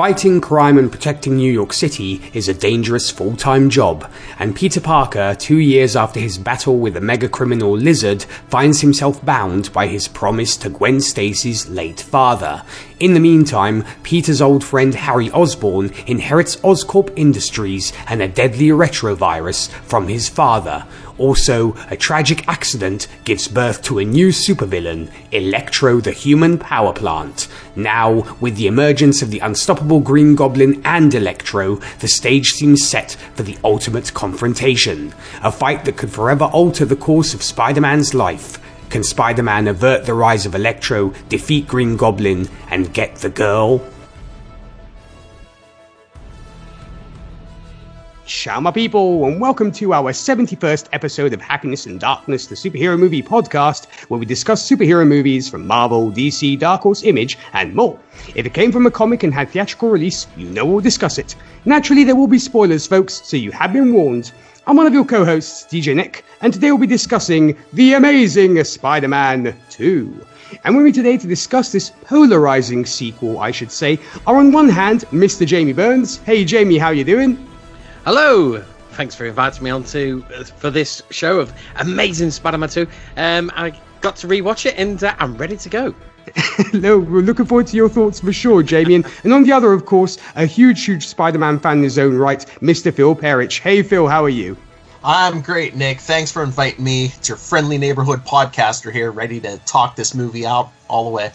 Fighting crime and protecting New York City is a dangerous full time job, and Peter Parker, two years after his battle with the mega criminal Lizard, finds himself bound by his promise to Gwen Stacy's late father. In the meantime, Peter's old friend Harry Osborn inherits Oscorp Industries and a deadly retrovirus from his father. Also, a tragic accident gives birth to a new supervillain, Electro the Human Power Plant. Now, with the emergence of the unstoppable Green Goblin and Electro, the stage seems set for the ultimate confrontation. A fight that could forever alter the course of Spider Man's life. Can Spider Man avert the rise of Electro, defeat Green Goblin, and get the girl? Ciao, my people, and welcome to our 71st episode of Happiness and Darkness, the superhero movie podcast, where we discuss superhero movies from Marvel, DC, Dark Horse, Image, and more. If it came from a comic and had theatrical release, you know we'll discuss it. Naturally, there will be spoilers, folks, so you have been warned. I'm one of your co hosts, DJ Nick, and today we'll be discussing The Amazing Spider Man 2. And with me today to discuss this polarizing sequel, I should say, are on one hand Mr. Jamie Burns. Hey, Jamie, how you doing? Hello. Thanks for inviting me on to uh, for this show of Amazing Spider-Man 2. Um, I got to rewatch it and uh, I'm ready to go. no, we're looking forward to your thoughts for sure, Jamie. And, and on the other, of course, a huge, huge Spider-Man fan in his own right, Mr. Phil Perich. Hey, Phil, how are you? I'm great, Nick. Thanks for inviting me. It's your friendly neighborhood podcaster here, ready to talk this movie out all the way.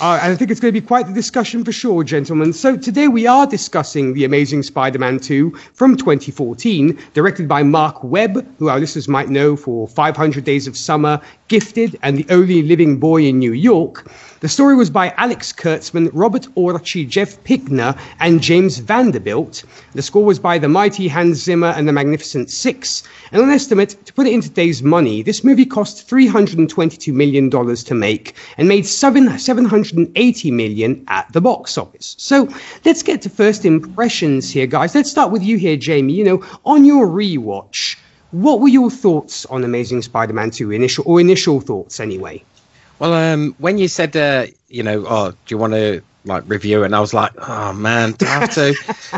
Uh, and I think it's going to be quite the discussion for sure, gentlemen. So today we are discussing The Amazing Spider-Man 2 from 2014, directed by Mark Webb, who our listeners might know for 500 Days of Summer, Gifted, and The Only Living Boy in New York. The story was by Alex Kurtzman, Robert Orci, Jeff Pinkner, and James Vanderbilt. The score was by the mighty Hans Zimmer and the Magnificent Six. And on estimate, to put it in today's money, this movie cost $322 million to make and made 780 million at the box office. So let's get to first impressions here, guys. Let's start with you here, Jamie. You know, on your rewatch, what were your thoughts on Amazing Spider-Man 2? Initial or initial thoughts, anyway. Well, um, when you said, uh, you know, oh, do you want to like review? And I was like, oh man, do I have to?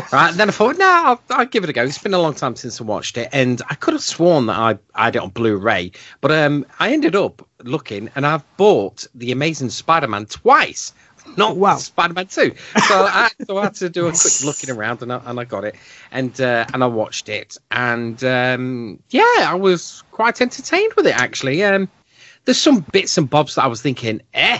right. Then I thought, no, I'll, I'll, give it a go. It's been a long time since I watched it, and I could have sworn that I, I had it on Blu-ray, but um, I ended up looking, and I've bought the Amazing Spider-Man twice. Not wow. Spider-Man 2. So I, so I had to do a quick looking around, and I, and I got it, and uh, and I watched it, and um, yeah, I was quite entertained with it actually. Um, there's some bits and bobs that I was thinking, eh,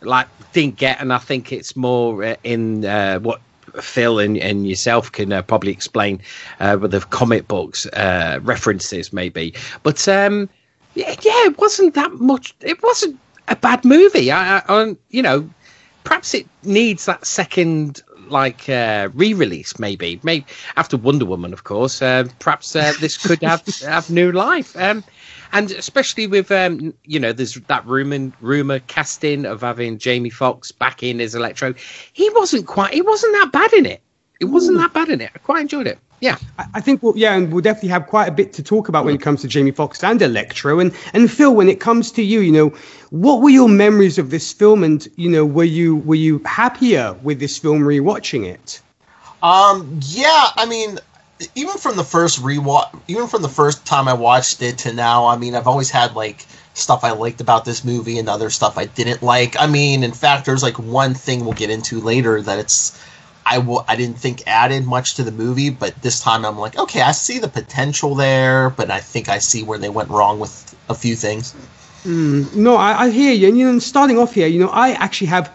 like didn't get, and I think it's more uh, in uh, what Phil and, and yourself can uh, probably explain uh, with the comic books uh, references, maybe. But um, yeah, yeah, it wasn't that much. It wasn't a bad movie. I, I, you know, perhaps it needs that second like uh, re-release maybe maybe after wonder woman of course uh, perhaps uh, this could have have new life um, and especially with um, you know, there's that rumor rumor casting of having Jamie Foxx back in as Electro. He wasn't quite. He wasn't that bad in it. It wasn't Ooh. that bad in it. I quite enjoyed it. Yeah, I think we'll, yeah, and we'll definitely have quite a bit to talk about when it comes to Jamie Foxx and Electro. And and Phil, when it comes to you, you know, what were your memories of this film? And you know, were you were you happier with this film rewatching it? Um, yeah, I mean, even from the first rewatch, even from the first time I watched it to now, I mean, I've always had like stuff I liked about this movie and other stuff I didn't like. I mean, in fact, there's like one thing we'll get into later that it's I will I didn't think added much to the movie, but this time I'm like, okay, I see the potential there, but I think I see where they went wrong with a few things. Mm, no, I, I hear you. And you know, starting off here, you know, I actually have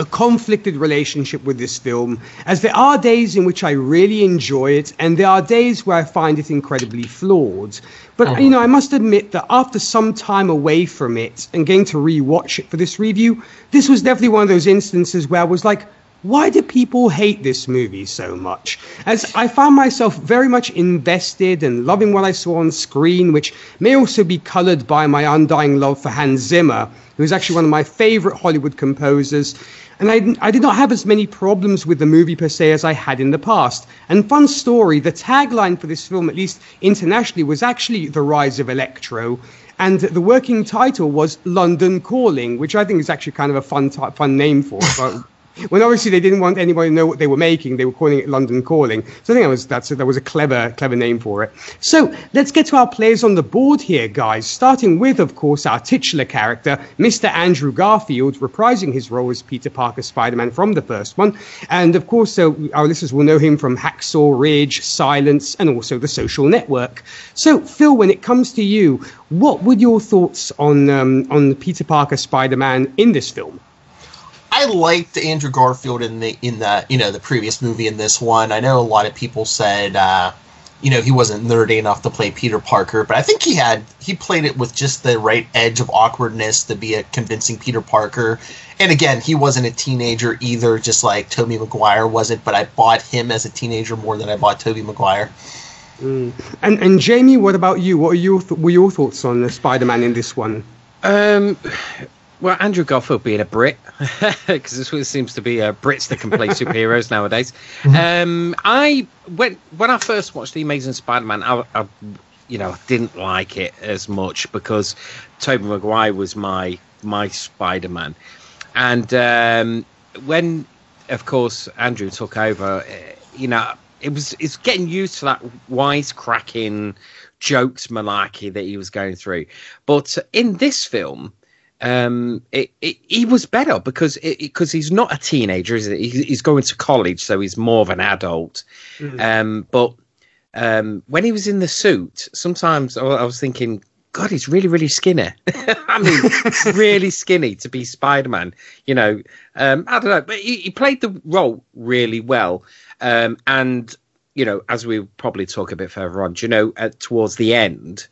a conflicted relationship with this film, as there are days in which I really enjoy it, and there are days where I find it incredibly flawed. But, uh-huh. you know, I must admit that after some time away from it and getting to rewatch it for this review, this was definitely one of those instances where I was like, why do people hate this movie so much? As I found myself very much invested and loving what I saw on screen, which may also be colored by my undying love for Hans Zimmer, who is actually one of my favorite Hollywood composers. And I, I did not have as many problems with the movie per se as I had in the past. And fun story, the tagline for this film, at least internationally, was actually The Rise of Electro. And the working title was London Calling, which I think is actually kind of a fun, fun name for it. when obviously they didn't want anybody to know what they were making, they were calling it London Calling. So I think that was that's a, that was a clever clever name for it. So let's get to our players on the board here, guys. Starting with, of course, our titular character, Mr. Andrew Garfield, reprising his role as Peter Parker Spider-Man from the first one, and of course, so our listeners will know him from Hacksaw Ridge, Silence, and also The Social Network. So, Phil, when it comes to you, what were your thoughts on um, on Peter Parker Spider-Man in this film? I liked Andrew Garfield in the in the you know the previous movie in this one. I know a lot of people said uh, you know he wasn't nerdy enough to play Peter Parker, but I think he had he played it with just the right edge of awkwardness to be a convincing Peter Parker. And again, he wasn't a teenager either, just like Tobey Maguire wasn't. But I bought him as a teenager more than I bought Tobey Maguire. Mm. And and Jamie, what about you? What are your th- were your thoughts on the Spider-Man in this one? Um, well, Andrew Garfield being a Brit, because this seems to be uh, Brits that can play superheroes nowadays. Um, I when when I first watched the Amazing Spider-Man, I, I, you know didn't like it as much because Tobey Maguire was my my Spider-Man, and um, when of course Andrew took over, eh, you know it was it's getting used to that wisecracking jokes malarkey that he was going through. But in this film, um, it, it, he was better because because he's not a teenager, is it? He, he's going to college, so he's more of an adult. Mm. Um, but um, when he was in the suit, sometimes I was thinking, God, he's really, really skinny. I mean, really skinny to be Spider Man. You know, um, I don't know, but he, he played the role really well. Um, and you know, as we probably talk a bit further on, you know, uh, towards the end,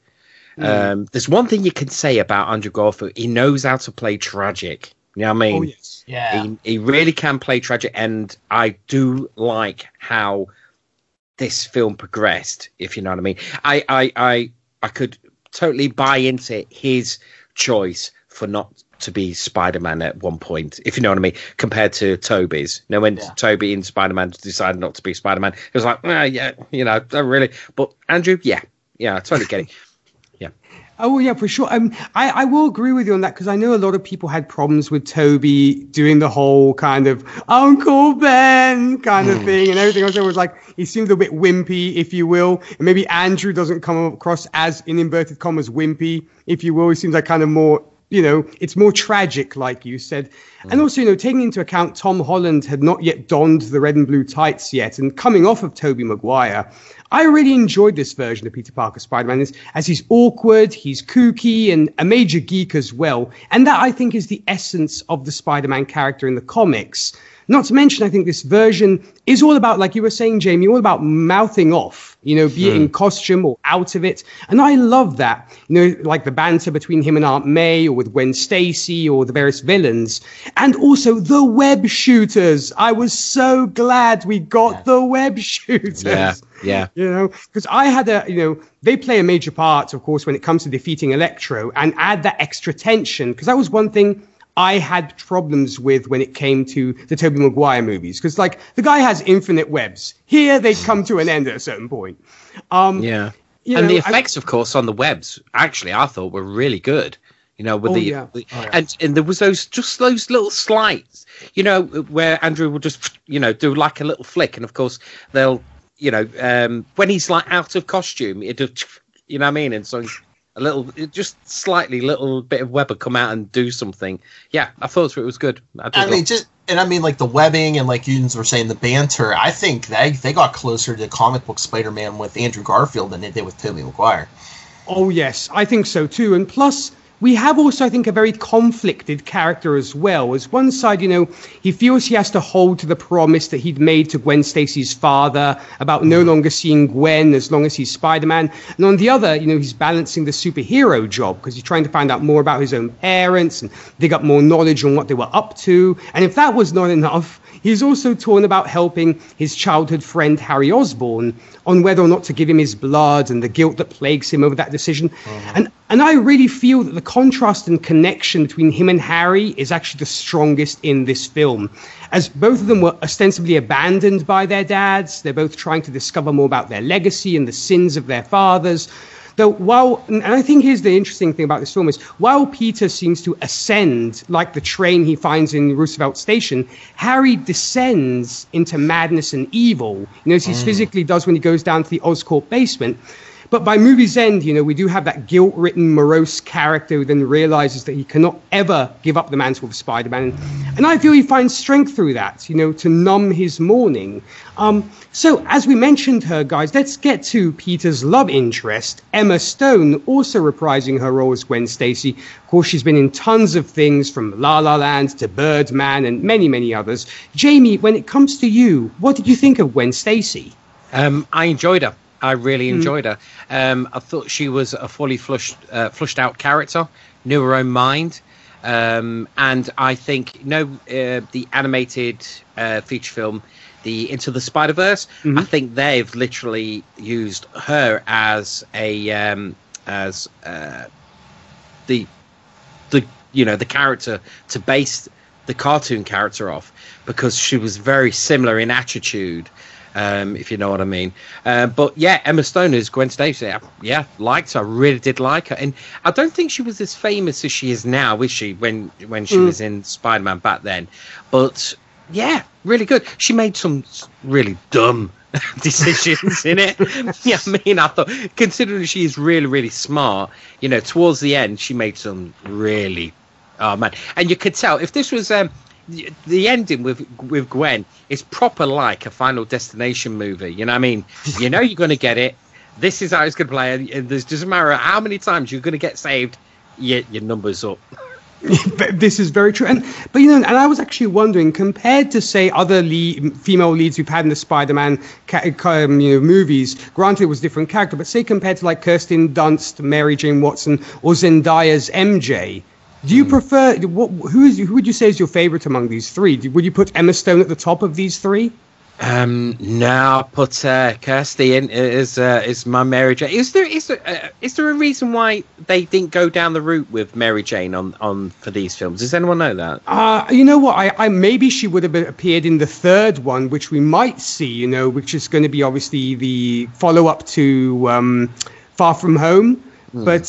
mm. um, there's one thing you can say about Andrew Garfield: he knows how to play tragic. You know what I mean? Oh, yes. Yeah. He, he really can play tragic, and I do like how this film progressed. If you know what I mean, I, I, I, I could totally buy into his choice for not to be Spider-Man at one point, if you know what I mean, compared to Tobey's. You know, when yeah. Tobey in Spider-Man decided not to be Spider-Man, it was like, ah, yeah, you know, don't really. But Andrew, yeah, yeah, I totally get it. Yeah. Oh yeah, for sure. Um, I I will agree with you on that because I know a lot of people had problems with Tobey doing the whole kind of Uncle Ben kind of mm. thing and everything else. It was like he seemed a bit wimpy, if you will, and maybe Andrew doesn't come across as in inverted commas wimpy, if you will. He seems like kind of more you know, it's more tragic, like you said. Mm. And also, you know, taking into account Tom Holland had not yet donned the red and blue tights yet, and coming off of Tobey Maguire, I really enjoyed this version of Peter Parker Spider-Man as, as he's awkward, he's kooky, and a major geek as well. And that, I think, is the essence of the Spider-Man character in the comics. Not to mention, I think this version is all about, like you were saying, Jamie, all about mouthing off, you know, be it in hmm. costume or out of it. And I love that, you know, like the banter between him and Aunt May or with Gwen Stacy or the various villains. And also the web shooters. I was so glad we got yeah. the web shooters. Yeah. Yeah. You know, because I had a, you know, they play a major part, of course, when it comes to defeating Electro and add that extra tension. Because that was one thing I had problems with when it came to the Tobey Maguire movies because like the guy has infinite webs. Here they come to an end at a certain point. Um, yeah, and know, the effects, I, of course, on the webs actually I thought were really good. You know, with oh, the, yeah. the oh, yeah. and and there was those just those little slights. You know, where Andrew will just you know do like a little flick, and of course they'll you know um, when he's like out of costume, it just you know what I mean, and so a little, just slightly little bit of Weber come out and do something. Yeah, I thought it was good. I, I mean, just and I mean like the webbing and like you were saying the banter. I think they they got closer to comic book Spider-Man with Andrew Garfield than they did with Tobey Maguire. Oh yes, I think so too. And plus, we have also, I think, a very conflicted character as well. As one side, you know, he feels he has to hold to the promise that he'd made to Gwen Stacy's father about no mm-hmm. longer seeing Gwen as long as he's Spider Man. And on the other, you know, he's balancing the superhero job because he's trying to find out more about his own parents and dig up more knowledge on what they were up to. And if that was not enough, He's also torn about helping his childhood friend Harry Osborn on whether or not to give him his blood and the guilt that plagues him over that decision. Mm-hmm. And and I really feel that the contrast and connection between him and Harry is actually the strongest in this film. As both of them were ostensibly abandoned by their dads, they're both trying to discover more about their legacy and the sins of their fathers Though while, and I think here's the interesting thing about this film is while Peter seems to ascend like the train he finds in Roosevelt Station, Harry descends into madness and evil. You know, as he Mm. physically does when he goes down to the Oscorp basement. But by movie's end, you know, we do have that guilt-ridden, morose character who then realizes that he cannot ever give up the mantle of Spider-Man, and I feel he finds strength through that, you know, to numb his mourning. Um, so, as we mentioned her, guys, let's get to Peter's love interest, Emma Stone, also reprising her role as Gwen Stacy. Of course, she's been in tons of things from La La Land to Birdman and many, many others. Jamie, when it comes to you, what did you think of Gwen Stacy? Um, I enjoyed her. I really enjoyed her. Um, I thought she was a fully flushed, uh, flushed out character, knew her own mind, um, and I think you know uh, the animated uh, feature film, the Into the Spider Verse. I think they've literally used her as a um, as uh, the the you know the character to base the cartoon character off because she was very similar in attitude um, if you know what I mean. Uh, but yeah, Emma Stone is Gwen Stacy. I- Yeah, liked her. I really did like her, and I don't think she was as famous as she is now, is she? When when she was in Spider Man back then, but yeah, really good. She made some really dumb decisions in it. yeah, I mean, I thought considering she is really really smart, you know, towards the end she made some really oh man, and you could tell if this was um the ending with with Gwen is proper like a Final Destination movie. You know what I mean? You know you're going to get it. This is how it's going to play, and- and there's doesn't matter how many times you're going to get saved. Your your numbers up. This is very true. And but you know, and I was actually wondering, compared to say other lead, female leads we've had in the Spider-Man ca- ca- um, you know movies, granted it was a different character, but say compared to like Kirsten Dunst, Mary Jane Watson, or Zendaya's MJ. Do you prefer what? Who is? Who would you say is your favorite among these three? Would you put Emma Stone at the top of these three? Um, no, I'll put uh, Kirsty in is uh, is my Mary Jane. Is there is there uh, is there a reason why they didn't go down the route with Mary Jane on on for these films? Does anyone know that? Uh, you know what? I, I maybe she would have appeared in the third one, which we might see. You know, which is going to be obviously the follow-up to um, Far From Home. But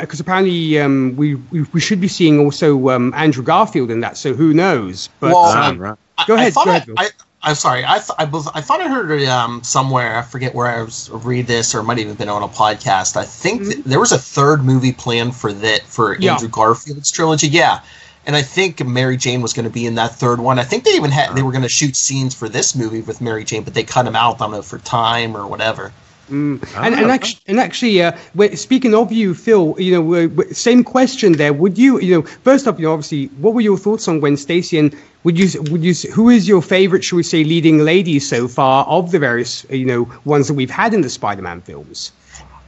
because apparently um, we, we we should be seeing also um, Andrew Garfield in that, so who knows? But Well, um, right. I- Go I ahead, thought go I, ahead, Bill. I, I'm sorry. I, th- I, was, I thought I heard um, somewhere. I forget where I was read this, or it might even been on a podcast. I think th- there was a third movie planned for that for Mm-hmm. Yeah. Andrew Garfield's trilogy. Yeah, and I think Mary Jane was going to be in that third one. I think they even had they were going to shoot scenes for this movie with Mary Jane, but they cut them out. I don't know for time or whatever. And, and actually, and actually uh, speaking of you, Phil, you know, we- we- same question there. Would you, you know, first up, you know, obviously, what were your thoughts on Gwen Stacy, and would you, would you, who is your favorite, should we say, leading lady so far of the various, you know, ones that we've had in the Spider-Man films?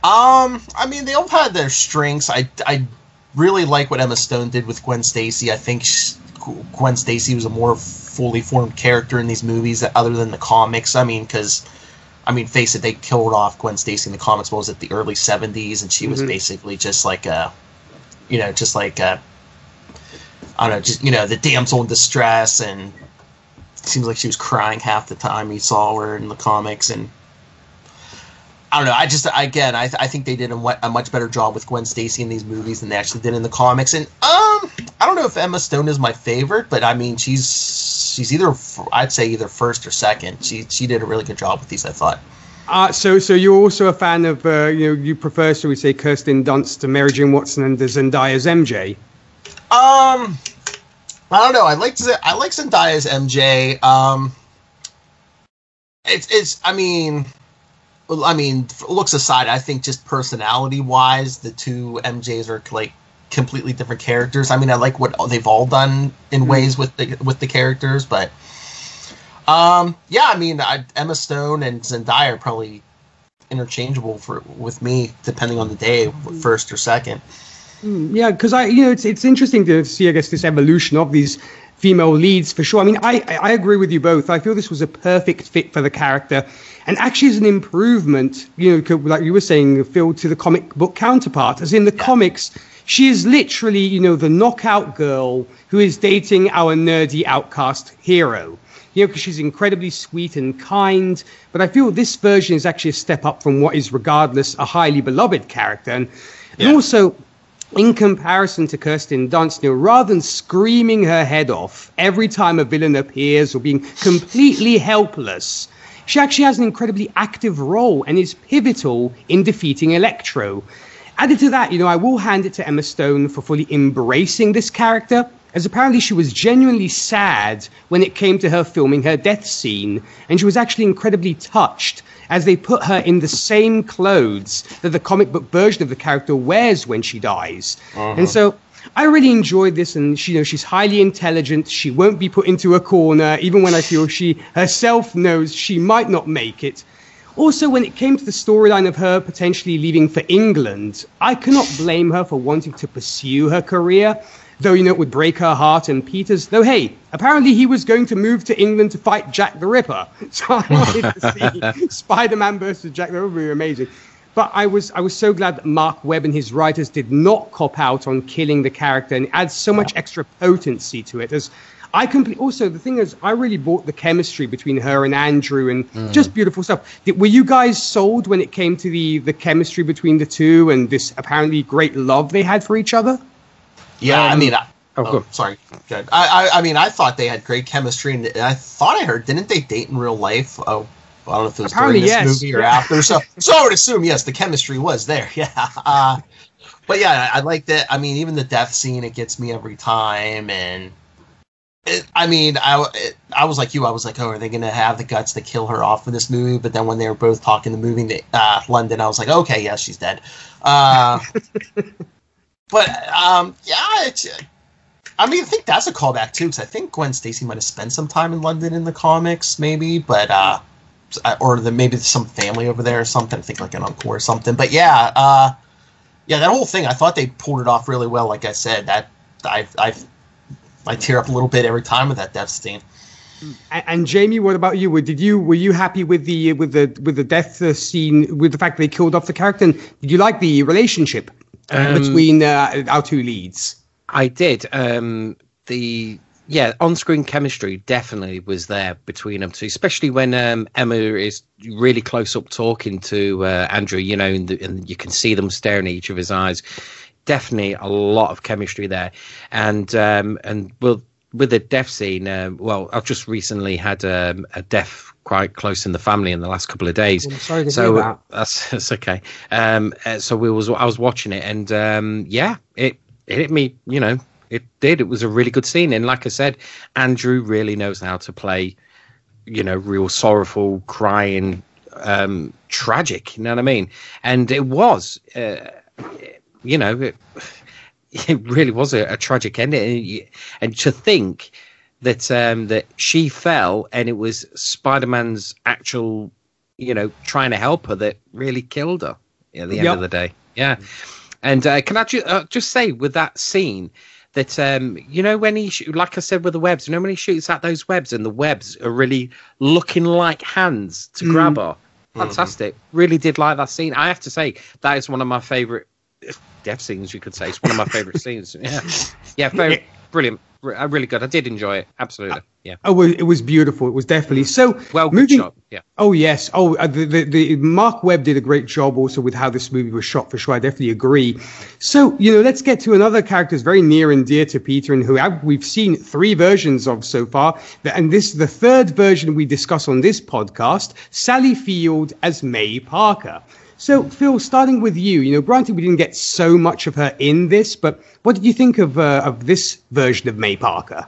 Um, I mean, they all had their strengths. I, I really like what Emma Stone did with Gwen Stacy. I think sh Gwen Stacy was a more fully formed character in these movies, other than the comics. I mean, because I mean, face it, they killed off Gwen Stacy in the comics. What was it, the early '70s, and she was Mhm. basically just like a, you know, just like a, I don't know, just you know, the damsel in distress, and it seems like she was crying half the time you saw her in the comics, and I don't know. I just again, I, I think they did a, a much better job with Gwen Stacy in these movies than they actually did in the comics. And um, I don't know if Emma Stone is my favorite, but I mean, she's she's either I'd say either first or second. She she did a really good job with these. I thought. Uh, so, so you're also a fan of, uh, you know, you prefer, shall we say, Kirsten Dunst to Mary Jane Watson and the Zendaya's MJ? Um, I don't know. I like Z- I like Zendaya's MJ. Um, it's it's. I mean, I mean, looks aside, I think just personality wise, the two MJs are like completely different characters. I mean, I like what they've all done in mm-hmm. ways with the with the characters, but um, yeah, I mean, I, Emma Stone and Zendaya are probably interchangeable for with me depending on the day, mm-hmm. first or second. Mm, yeah, because I, you know, it's it's interesting to see, I guess, this evolution of these female leads for sure. I mean, I I agree with you both. I feel this was a perfect fit for the character, and actually is an improvement. You know, like you were saying, Phil, to the comic book counterpart. As in the comics, she is literally, you know, the knockout girl who is dating our nerdy outcast hero. you know, because she's incredibly sweet and kind. But I feel this version is actually a step up from what is, regardless, a highly beloved character. And, Yeah. and also, in comparison to Kirsten Dunst, you know, rather than screaming her head off every time a villain appears or being completely helpless, she actually has an incredibly active role and is pivotal in defeating Electro. Added to that, you know, I will hand it to Emma Stone for fully embracing this character, as apparently she was genuinely sad when it came to her filming her death scene, and she was actually incredibly touched as they put her in the same clothes that the comic book version of the character wears when she dies. Uh-huh. And so I really enjoyed this, and she, you know, she's highly intelligent. She won't be put into a corner, even when I feel she herself knows she might not make it. Also, when it came to the storyline of her potentially leaving for England, I cannot blame her for wanting to pursue her career, though, you know, it would break her heart and Peter's. Though, hey, apparently he was going to move to England to fight Jack the Ripper. So I wanted to see Spider Man versus Jack the Ripper would be amazing. But I was I was so glad that Mark Webb and his writers did not cop out on killing the character and add so much extra potency to it. As I complete also the thing is I really bought the chemistry between her and Andrew and just beautiful stuff. Did, were you guys sold when it came to the the chemistry between the two and this apparently great love they had for each other? Yeah, I Um, mean, I, oh, oh, sorry. Good. I, I, I mean, I thought they had great chemistry, and I thought I heard didn't they date in real life? Oh, I don't know if it was Apparently, during this yes. movie or after. So, so I would assume yes, the chemistry was there. Yeah. Uh, but yeah, I like that. I mean, even the death scene, it gets me every time, and. It, I mean, I, it, I was like you. I was like, oh, are they going to have the guts to kill her off in this movie? But then when they were both talking the movie to uh, London, I was like, okay, yes, she's dead. Uh, but um, yeah, it's, I mean, I think that's a callback too, because I think Gwen Stacy might have spent some time in London in the comics, maybe, but uh, or the maybe some family over there or something. I think like an uncle or something. But yeah, uh, yeah, that whole thing, I thought they pulled it off really well. Like I said, that I I I tear up a little bit every time with that death scene. And, and Jamie, what about you? Were- Did you were you happy with the with the with the death uh, scene with the fact that they killed off the character? And did you like the relationship uh, Um, between uh, our two leads? I did. Um, the yeah, on-screen chemistry definitely was there between them two, especially when um, Emma is really close up talking to uh, Andrew. You know, and, the, and you can see them staring at each of his eyes. Definitely a lot of chemistry there, and um, and well, with the death scene. Um, well, I've just recently had um, a death quite close in the family in the last couple of days. I'm sorry to so hear that. that's that's okay. Um, uh, so we was I was watching it, and um, yeah, it it hit me. You know, it did. It was a really good scene, and like I said, Andrew really knows how to play. You know, real sorrowful, crying, um, tragic. You know what I mean? And it was, uh, you know, it, it really was a, a tragic ending. And, and to think that um, that she fell, and it was Spider Man's actual, you know, trying to help her that really killed her at the end Yep. of the day. Yeah. And uh, can I ju- uh, just say with that scene that um, you know when he sh- like I said with the webs, you know when he shoots at those webs and the webs are really looking like hands to grab her. Fantastic. Really did like that scene. I have to say that is one of my favorite death scenes. You could say it's one of my favorite scenes. Yeah, yeah, very brilliant. Re- uh, Really good. I did enjoy it. Absolutely. Yeah. Oh, it was beautiful. It was definitely so. Well, good moving- shot. Yeah. Oh yes. Oh, uh, the, the the Mark Webb did a great job also with how this movie was shot for sure. I definitely agree. So you know, let's get to another character that's very near and dear to Peter, and who we've seen three versions of so far. And this the third version we discuss on this podcast. Sally Field as May Parker. So Phil, starting with you, you know, granted we didn't get so much of her in this, but what did you think of uh, of this version of May Parker?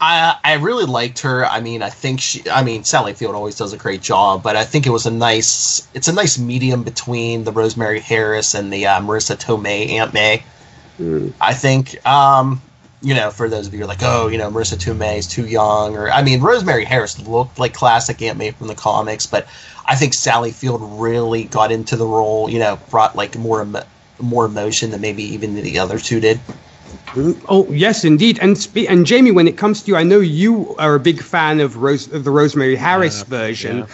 I I really liked her. I mean, I think she. I mean, Sally Field always does a great job, but I think it was a nice. It's a nice medium between the Rosemary Harris and the uh, Marisa Tomei Aunt May. I think. Um, you know, for those of you who are like, oh, you know, Marisa Tomei is too young, or I mean, Rosemary Harris looked like classic Aunt May from the comics, but I think Sally Field really got into the role. You know, brought like more emo- more emotion than maybe even the other two did. Oh yes, indeed. And spe- and Jamie, when it comes to you, I know you are a big fan of Rose of the Rosemary Harris version. yeah.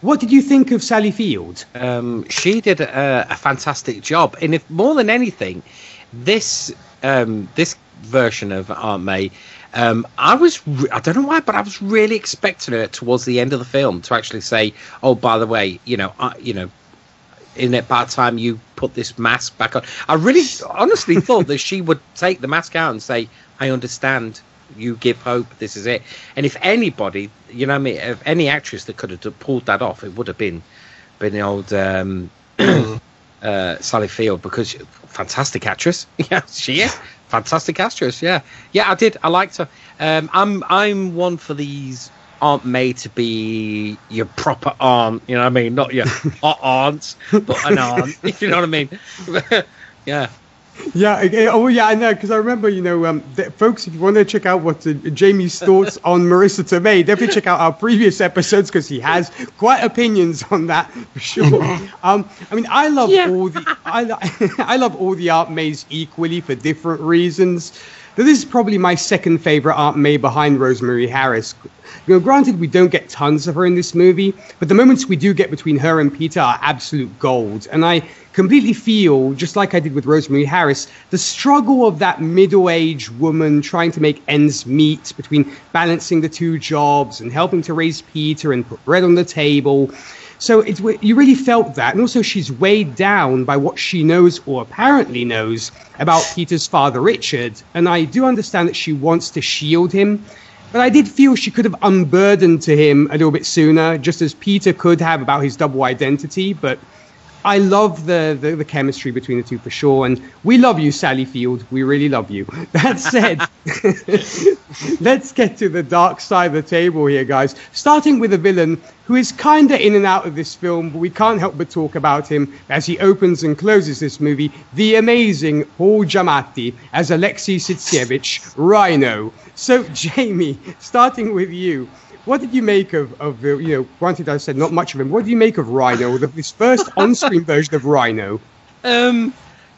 What did you think of Sally Field? um, she did a, a fantastic job, and if more than anything, this um, this version of Aunt May. Um, I was, re- I don't know why, but I was really expecting her towards the end of the film to actually say, "Oh, by the way, you know, I, you know, in it by the time you put this mask back on." I really, honestly thought that she would take the mask out and say, "I understand. You give hope. This is it." And if anybody, you know, I mean, if any actress that could have pulled that off, it would have been, been the old. Um, uh, Sally Field because fantastic actress. Yeah, she is fantastic actress. Yeah, yeah, I did. I liked her. Um, I'm I'm one for these aren't made to be your proper aunt. You know what I mean? Not your hot aunt, but an aunt. If you know what I mean? yeah. Yeah, oh yeah, I know because I remember, you know, um, th- folks, if you want to check out what uh, Jamie's thoughts on Marisa Tomei, definitely check out our previous episodes because he has quite opinions on that for sure. um, I mean, I love Yeah. all the I, lo- I love all the art Mays equally for different reasons. This is probably my second favorite Aunt May behind Rosemary Harris. You know, granted, we don't get tons of her in this movie, but the moments we do get between her and Peter are absolute gold. And I completely feel, just like I did with Rosemary Harris, the struggle of that middle aged woman trying to make ends meet between balancing the two jobs and helping to raise Peter and put bread on the table. So it's you really felt that, and also she's weighed down by what she knows or apparently knows about Peter's father, Richard. And I do understand that she wants to shield him, but I did feel she could have unburdened to him a little bit sooner, just as Peter could have about his double identity. But I love the, the, the chemistry between the two for sure, and we love you, Sally Field. We really love you. That said, let's get to the dark side of the table here, guys. Starting with a villain who is kinda in and out of this film, but we can't help but talk about him as he opens and closes this movie. The amazing Paul Giamatti as Aleksei Sytsevich, Rhino. So, Jamie, starting with you. What did you make of, of you know, granted I said not much of him, what do you make of Rhino, the, this first on-screen version of Rhino? Um,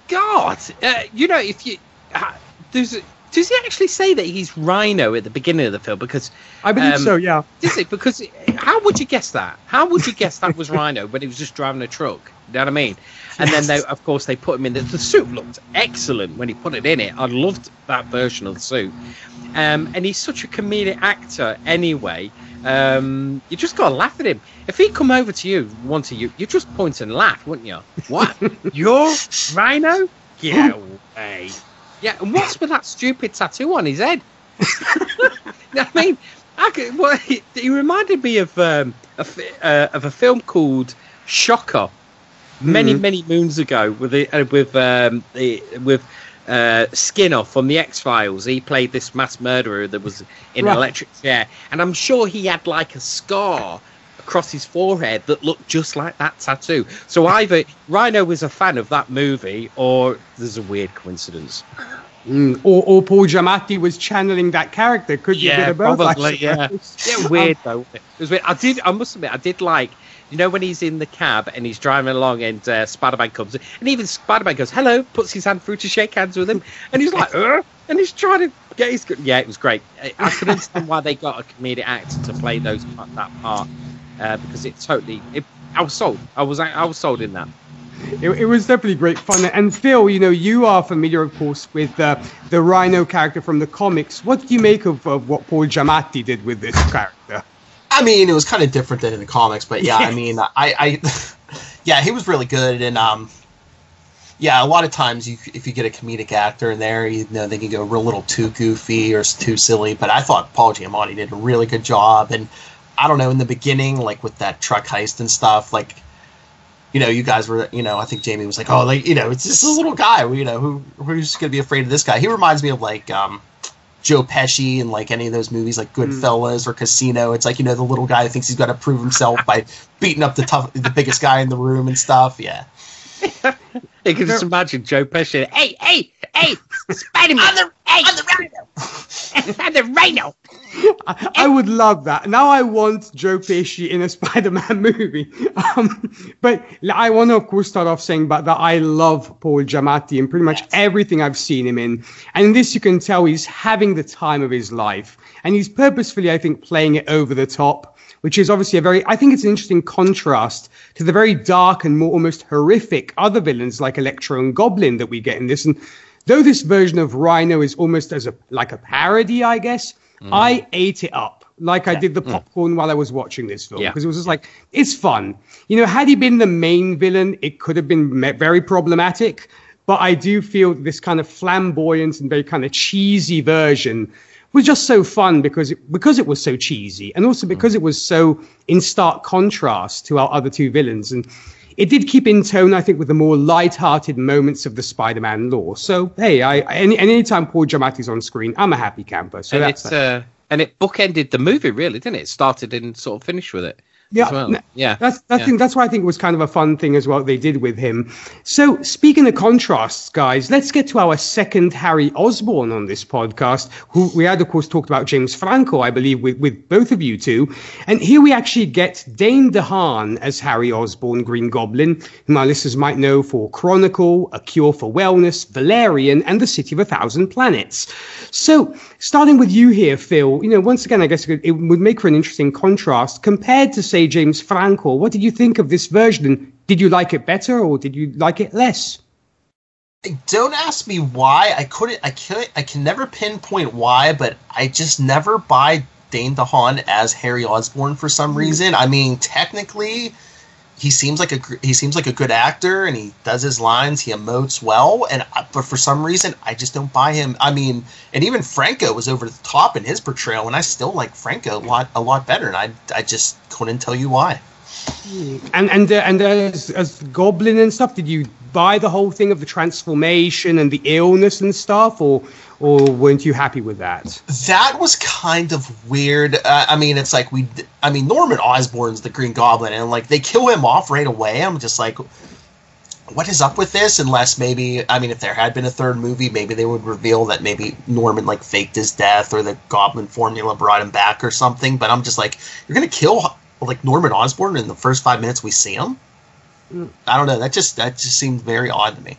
God, uh, you know, if you uh, there's a, does he actually say that he's Rhino at the beginning of the film? Because I believe um, so, yeah. Does it? Because how would you guess that? How would you guess that was Rhino when he was just driving a truck? You know what I mean? And then they, of course, they put him in. The, the suit looked excellent when he put it in it. I loved that version of the suit. Um, and he's such a comedic actor anyway. Um, you just gotta laugh at him. If he come over to you, one to you, you just point and laugh, wouldn't you? What? You're Rhino? Get away! Yeah, and what's with that stupid tattoo on his head? I mean, I could, well, he, he reminded me of um, a, uh, of a film called Shocker, many Mhm. many moons ago with the, uh, with um, the, with uh, Skinner from the X Files. He played this mass murderer that was in Right. an electric chair, and I'm sure he had like a scar across his forehead that looked just like that tattoo. So either Rhino was a fan of that movie, or there's a weird coincidence. Mm, or, or Paul Giamatti was channeling that character. Could you Yeah, be both? Probably, yeah. Yeah, weird though. It was weird. I did. I must admit, I did like. You know when he's in the cab and he's driving along and uh, Spider-Man comes in, and even Spider-Man goes hello, puts his hand through to shake hands with him, and he's like, uh, and he's trying to get his. Yeah, it was great. I, I can understand why they got a comedic actor to play those that part uh, because it totally. It, I was sold. I was. I was sold in that. It, it was definitely great fun. And Phil, you know, you are familiar, of course, with uh, the Rhino character from the comics. What do you make of, of what Paul Giamatti did with this character? I mean, it was kind of different than in the comics, but yeah, I mean, I, I, yeah, he was really good, and um, yeah, a lot of times you, if you get a comedic actor in there, you know, they can go a little too goofy or too silly. But I thought Paul Giamatti did a really good job, and I don't know, in the beginning, like with that truck heist and stuff, like. You know, you guys were, you know, I think Jamie was like, oh, like, you know, it's just a little guy, you know, who who's going to be afraid of this guy? He reminds me of like, um, Joe Pesci and like any of those movies like Goodfellas or Casino. It's like you know the little guy who thinks he's got to prove himself by beating up the tough, the biggest guy in the room and stuff. Yeah, You can just imagine Joe Pesci. Hey, hey, hey, Spider-Man! I'm the, hey, I'm the Rhino. I'm the Rhino. I, I would love that. Now I want Joe Pesci in a Spider-Man movie. Um, but I want to, of course, start off saying but that I love Paul Giamatti in pretty much everything I've seen him in. And in this, you can tell he's having the time of his life, and he's purposefully, I think, playing it over the top. Which is obviously a very, I think it's an interesting contrast to the very dark and more almost horrific other villains like Electro and Goblin that we get in this. And though this version of Rhino is almost as a like a parody, I guess, mm. I ate it up like I did the mm. popcorn while I was watching this film Yeah. because it was just like it's fun. You know, had he been the main villain, it could have been very problematic. But I do feel this kind of flamboyant and very kind of cheesy version was just so fun because it, because it was so cheesy and also because it was so in stark contrast to our other two villains and it did keep in tone, I think, with the more light-hearted moments of the Spider-Man lore. So, hey, I, any anytime Paul Giamatti's on screen, I'm a happy camper. So and that's it's uh, and it bookended the movie, really, didn't it? It started and sort of finished with it. Yeah, well. yeah. That's that yeah. thing. That's why I think it was kind of a fun thing as well. They did with him. So speaking of contrasts, guys, let's get to our second Harry Osborn on this podcast. Who we had, of course, talked about James Franco, I believe, with with both of you two. And here we actually get Dane DeHaan as Harry Osborn, Green Goblin, whom our listeners might know for Chronicle, A Cure for Wellness, Valerian, and The City of a Thousand Planets. So starting with you here, Phil. You know, once again, I guess it it would make for an interesting contrast compared to, say, James Franco. What did you think of this version? Did you like it better or did you like it less? Don't ask me why. I couldn't. I can't. I can never pinpoint why, but I just never buy Dane DeHaan as Harry Osborn for some hmm. reason. I mean, technically, he seems like a he seems like a good actor, and he does his lines. He emotes well, and but for some reason, I just don't buy him. I mean, and even Franco was over the top in his portrayal, and I still like Franco a lot a lot better, and I I just couldn't tell you why. And and uh, and as as Goblin and stuff, did you buy the whole thing of the transformation and the illness and stuff, or or weren't you happy with that? that was kind of weird. Uh, I mean, it's like we. I mean, Norman Osborn's the Green Goblin, and like they kill him off right away. I'm just like, what is up with this? Unless maybe, I mean, if there had been a third movie, maybe they would reveal that maybe Norman like faked his death, or the Goblin formula brought him back, or something. But I'm just like, you're gonna kill like Norman Osborn in the first five minutes we see him. I don't know. That just that just seemed very odd to me.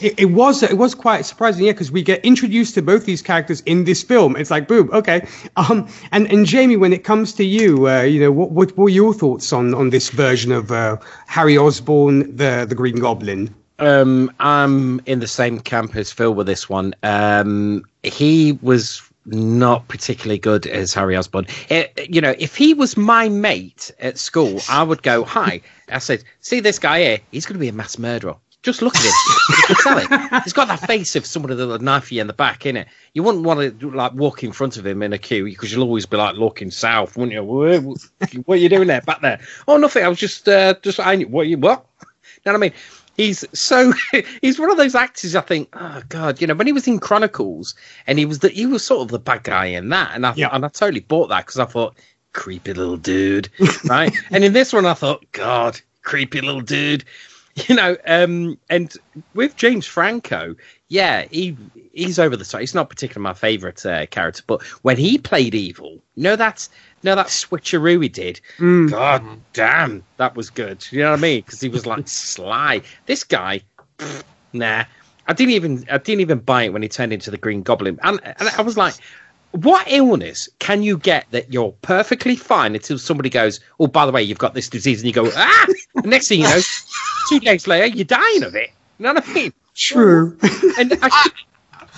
It, it was it was quite surprising, yeah, because we get introduced to both these characters in this film. It's like boom, okay. Um, and and Jamie, when it comes to you, uh, you know, what what were your thoughts on on this version of uh, Harry Osborn, the the Green Goblin? Um, I'm in the same camp as Phil with this one. Um, he was not particularly good as Harry Osborn. Eh, you know, if he was my mate at school, I would go, "Hi." I said, "See this guy here? He's going to be a mass murderer." Just look at him. you can tell it. He's got that face of someone with a knife in the back, innit? You wouldn't want to like walk in front of him in a queue because you'll always be like looking south, wouldn't you? What, what are you doing there, back there? Oh, nothing. I was just, uh, just, I, what you, what? You know what I mean? He's so he's one of those actors. I think, oh god, you know, when he was in Chronicles and he was the he was sort of the bad guy in that, and I Yeah. and I totally bought that because I thought, creepy little dude, right? and in this one, I thought, God, creepy little dude, you know. Um, and with James Franco, yeah, he he's over the top. He's not particularly my favorite uh, character, but when he played evil, you know that's you know that switcheroo he did. God damn, that was good. You know what I mean? Because he was like sly. This guy, pfft, nah. I didn't even I didn't even buy it when he turned into the Green Goblin, and, and I was like, what illness can you get that you're perfectly fine until somebody goes, oh, by the way, you've got this disease, and you go, ah. Next thing you know, two days later, you're dying of it. You know what I mean? True. And I,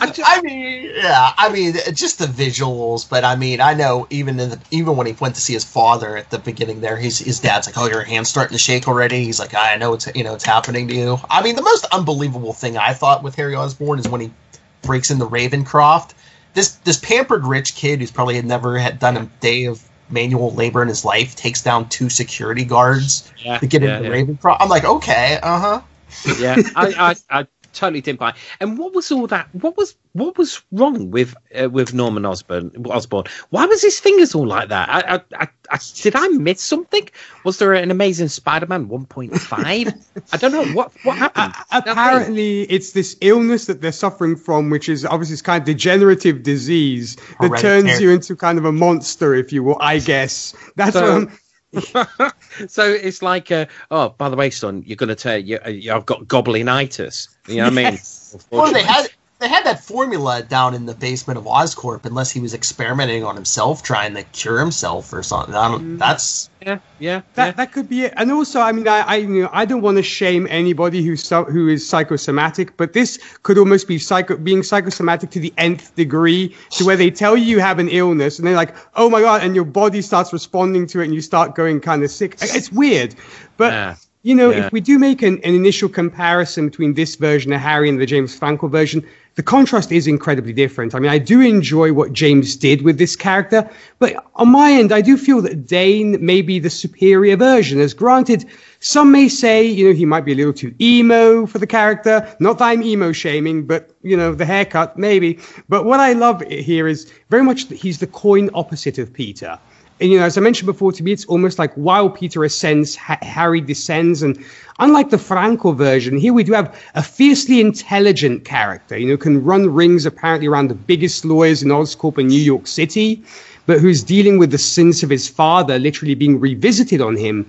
I, ju- I mean, yeah, I mean, just the visuals. But I mean, I know even in the, even when he went to see his father at the beginning, there, his his dad's like, "Oh, your hand's starting to shake already." He's like, "I know it's you know it's happening to you." I mean, the most unbelievable thing I thought with Harry Osborn is when he breaks into Ravencroft. This this pampered rich kid who's probably had never had done a day of manual labor in his life takes down two security guards Yeah, to get yeah, into yeah. Ravencroft. I'm like, okay, uh huh. yeah, I, I, I totally didn't buy. And what was all that? What was what was wrong with uh, with Norman Osborn? Osborn? Why was his fingers all like that? I, I, I, I did I miss something? Was there an Amazing Spider-Man 1.5? I don't know what what happened. Apparently, it's this illness that they're suffering from, which is obviously this kind of degenerative disease that Hereditary. turns you into kind of a monster, if you will. I guess that's So- what I'm. so it's like, uh, oh, by the way, son, you're gonna tell you, uh, I've got goblinitis. You know what I mean? Well, they had they had that formula down in the basement of Oscorp, unless he was experimenting on himself, trying to cure himself or something. I don't. Mm. That's Yeah, yeah. That, yeah. that could be it. And also, I mean, I I, you know, I don't want to shame anybody who's so, who is psychosomatic, but this could almost be psycho being psychosomatic to the nth degree, to where they tell you you have an illness, and they're like, oh my god, and your body starts responding to it, and you start going kind of sick. It's weird, but. Yeah. You know, Yeah. if we do make an, an initial comparison between this version of Harry and the James Franco version, the contrast is incredibly different. I mean, I do enjoy what James did with this character, but on my end, I do feel that Dane may be the superior version. As granted, some may say, you know, he might be a little too emo for the character. Not that I'm emo shaming, but, you know, the haircut, maybe. But what I love here is very much that he's the coin opposite of Peter. And, you know, as I mentioned before, to me, it's almost like while Peter ascends, ha- Harry descends. And unlike the Franco version, here we do have a fiercely intelligent character, you know, can run rings apparently around the biggest lawyers in Oscorp in New York City, but who's dealing with the sins of his father literally being revisited on him.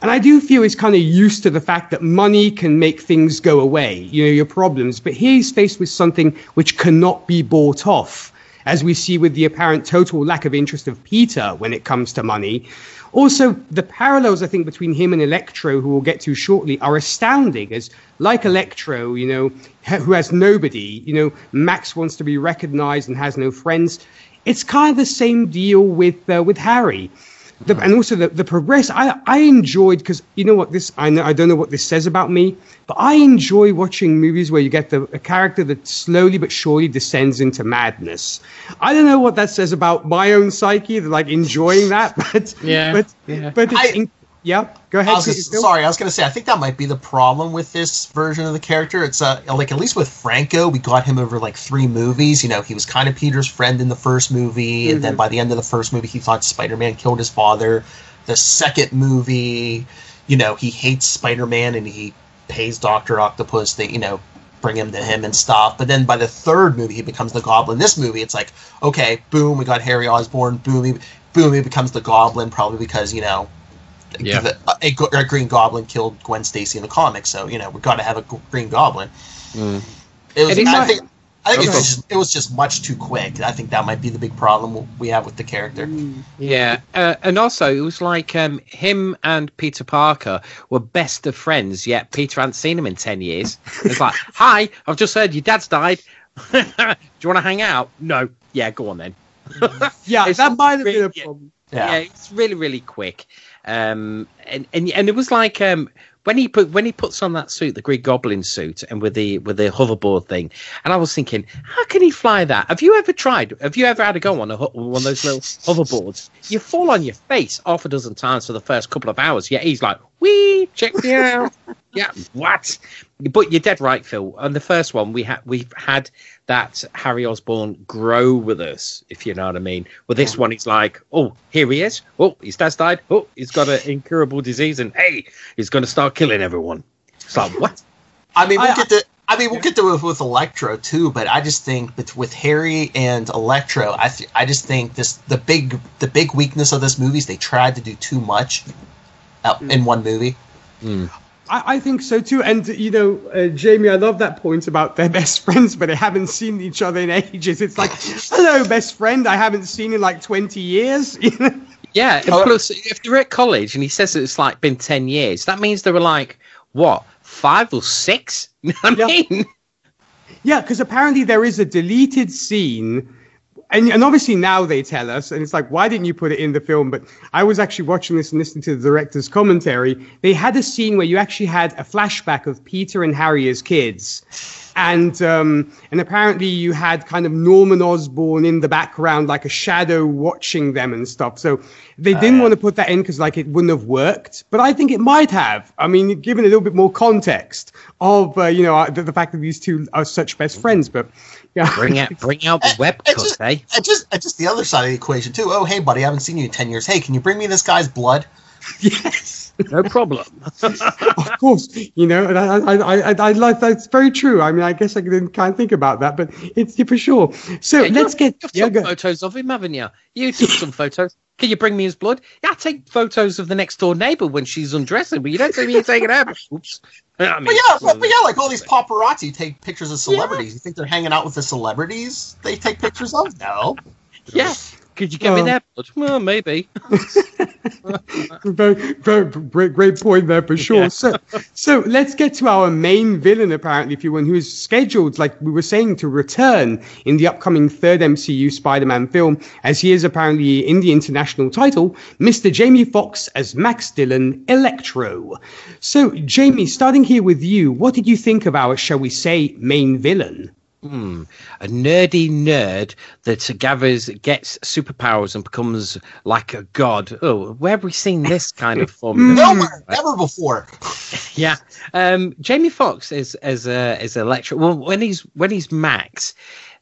And I do feel he's kind of used to the fact that money can make things go away, you know, your problems. But here he's faced with something which cannot be bought off as we see with the apparent total lack of interest of Peter when it comes to money. Also, the parallels, I think, between him and Electro, who we'll get to shortly, are astounding. As, like Electro, you know, who has nobody, you know, Max wants to be recognized and has no friends. It's kind of the same deal with uh, with Harry. The, and also the, the progress I, I enjoyed because you know what this I know I don't know what this says about me but I enjoy watching movies where you get the a character that slowly but surely descends into madness. I don't know what that says about my own psyche like enjoying that but Yeah, but yeah. but it's I- in, yeah go ahead I sorry, I was going to say, I think that might be the problem with this version of the character. It's uh, like at least with Franco, we got him over like three movies. You know, he was kind of Peter's friend in the first movie, and then by the end of the first movie, he thought Spider-Man killed his father. The second movie, you know, he hates Spider-Man and he pays Doctor Octopus to you know bring him to him and stuff. But then by the third movie, he becomes the Goblin. This movie, it's like okay, boom, we got Harry Osborn. Boom, he, boom, he becomes the Goblin, probably because you know Yeah. the, a, a Green Goblin killed Gwen Stacy in the comics, so you know we've got to have a Green Goblin. Mm. It was, I might- think, I think it, was just, it was just much too quick. I think that might be the big problem we have with the character. Yeah, uh, and also it was like um, him and Peter Parker were best of friends. Yet Peter hadn't seen him in ten years. It's like, "Hi, I've just heard your dad's died. Do you want to hang out?" No. Yeah, go on then. yeah It's that might have been a problem Yeah, Yeah. it's really really quick. Um, and and and it was like um when he put when he puts on that suit, the Green Goblin suit, and with the with the hoverboard thing, and I was thinking, how can he fly that? Have you ever tried? Have you ever had a go on a one of those little hoverboards? You fall on your face half a dozen times for the first couple of hours. Yeah, he's like, wee, check me out. yeah, what? But you're dead right, Phil. On the first one, we had we've had that Harry Osborn grow with us, if you know what I mean. With this one, it's like, oh, here he is. Oh, his dad's died. Oh, he's got an incurable disease, and hey, he's going to start killing everyone. It's like what? I mean, we'll I- get the. I mean, we'll get to it with, with Electro too, but I just think with, with Harry and Electro, I th- I just think this the big the big weakness of this movie is they tried to do too much uh, in one movie. I, I think so too. And you know, uh, Jamie, I love that point about they're best friends, but they haven't seen each other in ages. It's like, hello, best friend, I haven't seen in like twenty years. Yeah, and Oh. plus, if they're at college and he says that it's like been ten years, that means they were like what five or six? You know what I mean? Yeah, because apparently there is a deleted scene, and and obviously now they tell us, and it's like, why didn't you put it in the film? But I was actually watching this and listening to the director's commentary. They had a scene where you actually had a flashback of Peter and Harry as kids. And um, and apparently you had kind of Norman Osborn in the background, like a shadow watching them and stuff. So they didn't want to put that in because like it wouldn't have worked. But I think it might have. I mean, given a little bit more context of uh, you know uh, the, the fact that these two are such best friends. But yeah, Bring out, bring out the web It's cut, just, eh? it's just it's just the other side of the equation too. Oh, hey, buddy, I haven't seen you in ten years. Hey, can you bring me this guy's blood? yes. No problem. of course, you know, and I, I, I, I like that's very true. I mean, I guess I didn't kind of think about that, but it's for sure. So Yeah, let's you've- get you've yeah, photos of him, haven't you? You took some photos. Can you bring me his blood? Yeah, I take photos of the next door neighbour when she's undressing, but you don't see me taking her. Oops. I mean, But yeah, but, but yeah, like all these paparazzi take pictures of celebrities. You think they're hanging out with the celebrities? They take pictures of? No. yeah. Could you get me Oh. their blood? Well, maybe. very, very great, great point there for sure. Yeah. So, so let's get to our main villain, apparently, if you will, who is scheduled, like we were saying, to return in the upcoming third MCU Spider-Man film, as he is apparently in the international title, Mr. Jamie Foxx as Max Dillon, Electro. So, Jamie, starting here with you, what did you think of our, shall we say, main villain? Hmm. A nerdy nerd that gathers, gets superpowers and becomes like a god. Oh, where have we seen this kind of formula? Nowhere, never before. Yeah, um, Jamie Foxx is as a as Electro. Well, when he's when he's Max,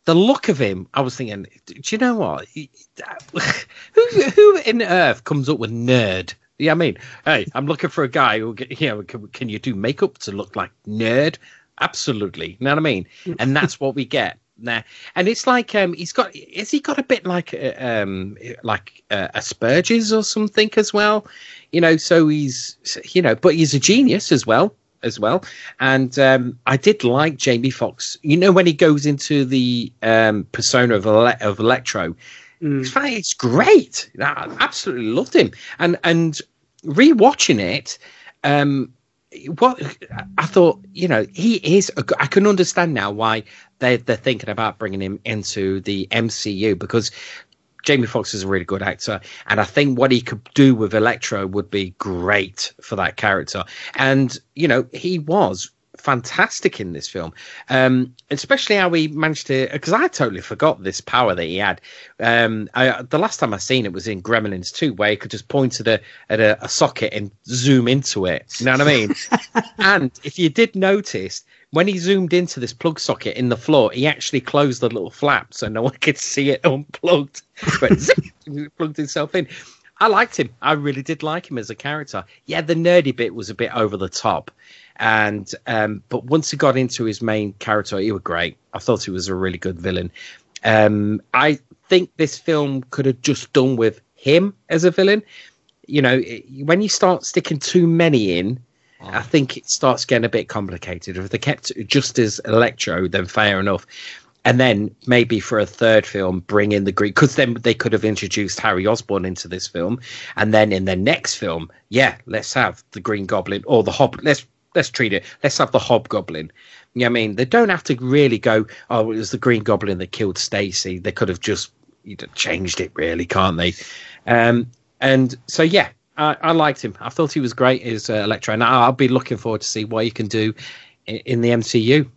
the look of him, I was thinking, do you know what? Who who in Earth comes up with nerd? Yeah, I mean, hey, I'm looking for a guy who, you know, can, can you do makeup to look like nerd? Absolutely, you know what I mean? And that's what we get now. And it's like, um, he's got, has he got a bit like, uh, um, like uh, Asperger's or something as well? You know, so he's, you know, but he's a genius as well. As well, and um, I did like Jamie Foxx. You know, when he goes into the um, persona of, Ele- of Electro, it's fine. It's great. I absolutely loved him. And and rewatching it, um, what I thought, you know, he is. A, I can understand now why they they're thinking about bringing him into the MCU because Jamie Foxx is a really good actor, and I think what he could do with Electro would be great for that character. And you know, he was fantastic in this film, um, especially how he managed to. Because I totally forgot this power that he had. Um, I, the last time I seen it was in Gremlins 2, where he could just point at a at a, a socket and zoom into it. You know what I mean? and if you did notice, when he zoomed into this plug socket in the floor, he actually closed the little flap so no one could see it unplugged. But zip, he plugged himself in. I liked him. I really did like him as a character. Yeah, the nerdy bit was a bit over the top, and um, but once he got into his main character, he was great. I thought he was a really good villain. Um, I think this film could have just done with him as a villain. You know, when you start sticking too many in, I think it starts getting a bit complicated. If they kept just as Electro, then fair enough. And then maybe for a third film, bring in the Green, because then they could have introduced Harry Osborn into this film, and then in their next film, yeah, let's have the Green Goblin or the Hob. Let's let's treat it. Let's have the Hobgoblin. You know I mean? They don't have to really go. Oh, it was the Green Goblin that killed Stacy. They could have just you know, changed it, really, can't they? Um, and so yeah, I, I liked him. I thought he was great as uh, Electro, and I'll be looking forward to see what he can do in, in the MCU.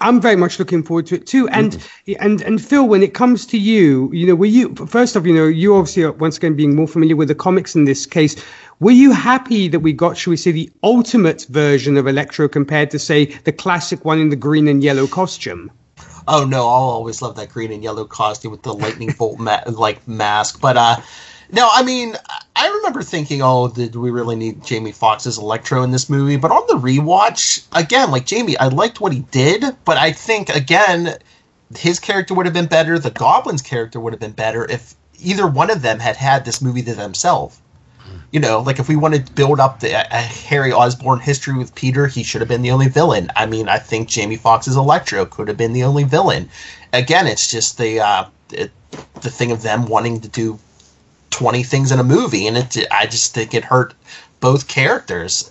I'm very much looking forward to it too. And and and Phil, when it comes to you, you know, were you first off, you know, you obviously are once again being more familiar with the comics in this case. Were you happy that we got, shall we say, the ultimate version of Electro compared to say the classic one in the green and yellow costume? Oh no, I'll always love that green and yellow costume with the lightning bolt ma- like mask. But uh, no, I mean, remember thinking, oh, did we really need Jamie Foxx as Electro in this movie? But on the rewatch, again, like Jamie, I liked what he did, but I think again, his character would have been better. The Goblin's character would have been better if either one of them had had this movie to themselves. You know, like if we wanted to build up the a Harry Osborn history with Peter, he should have been the only villain. I mean, I think Jamie Foxx's Electro could have been the only villain. Again, it's just the uh, it, the thing of them wanting to do twenty things in a movie, and it I just think it hurt both characters.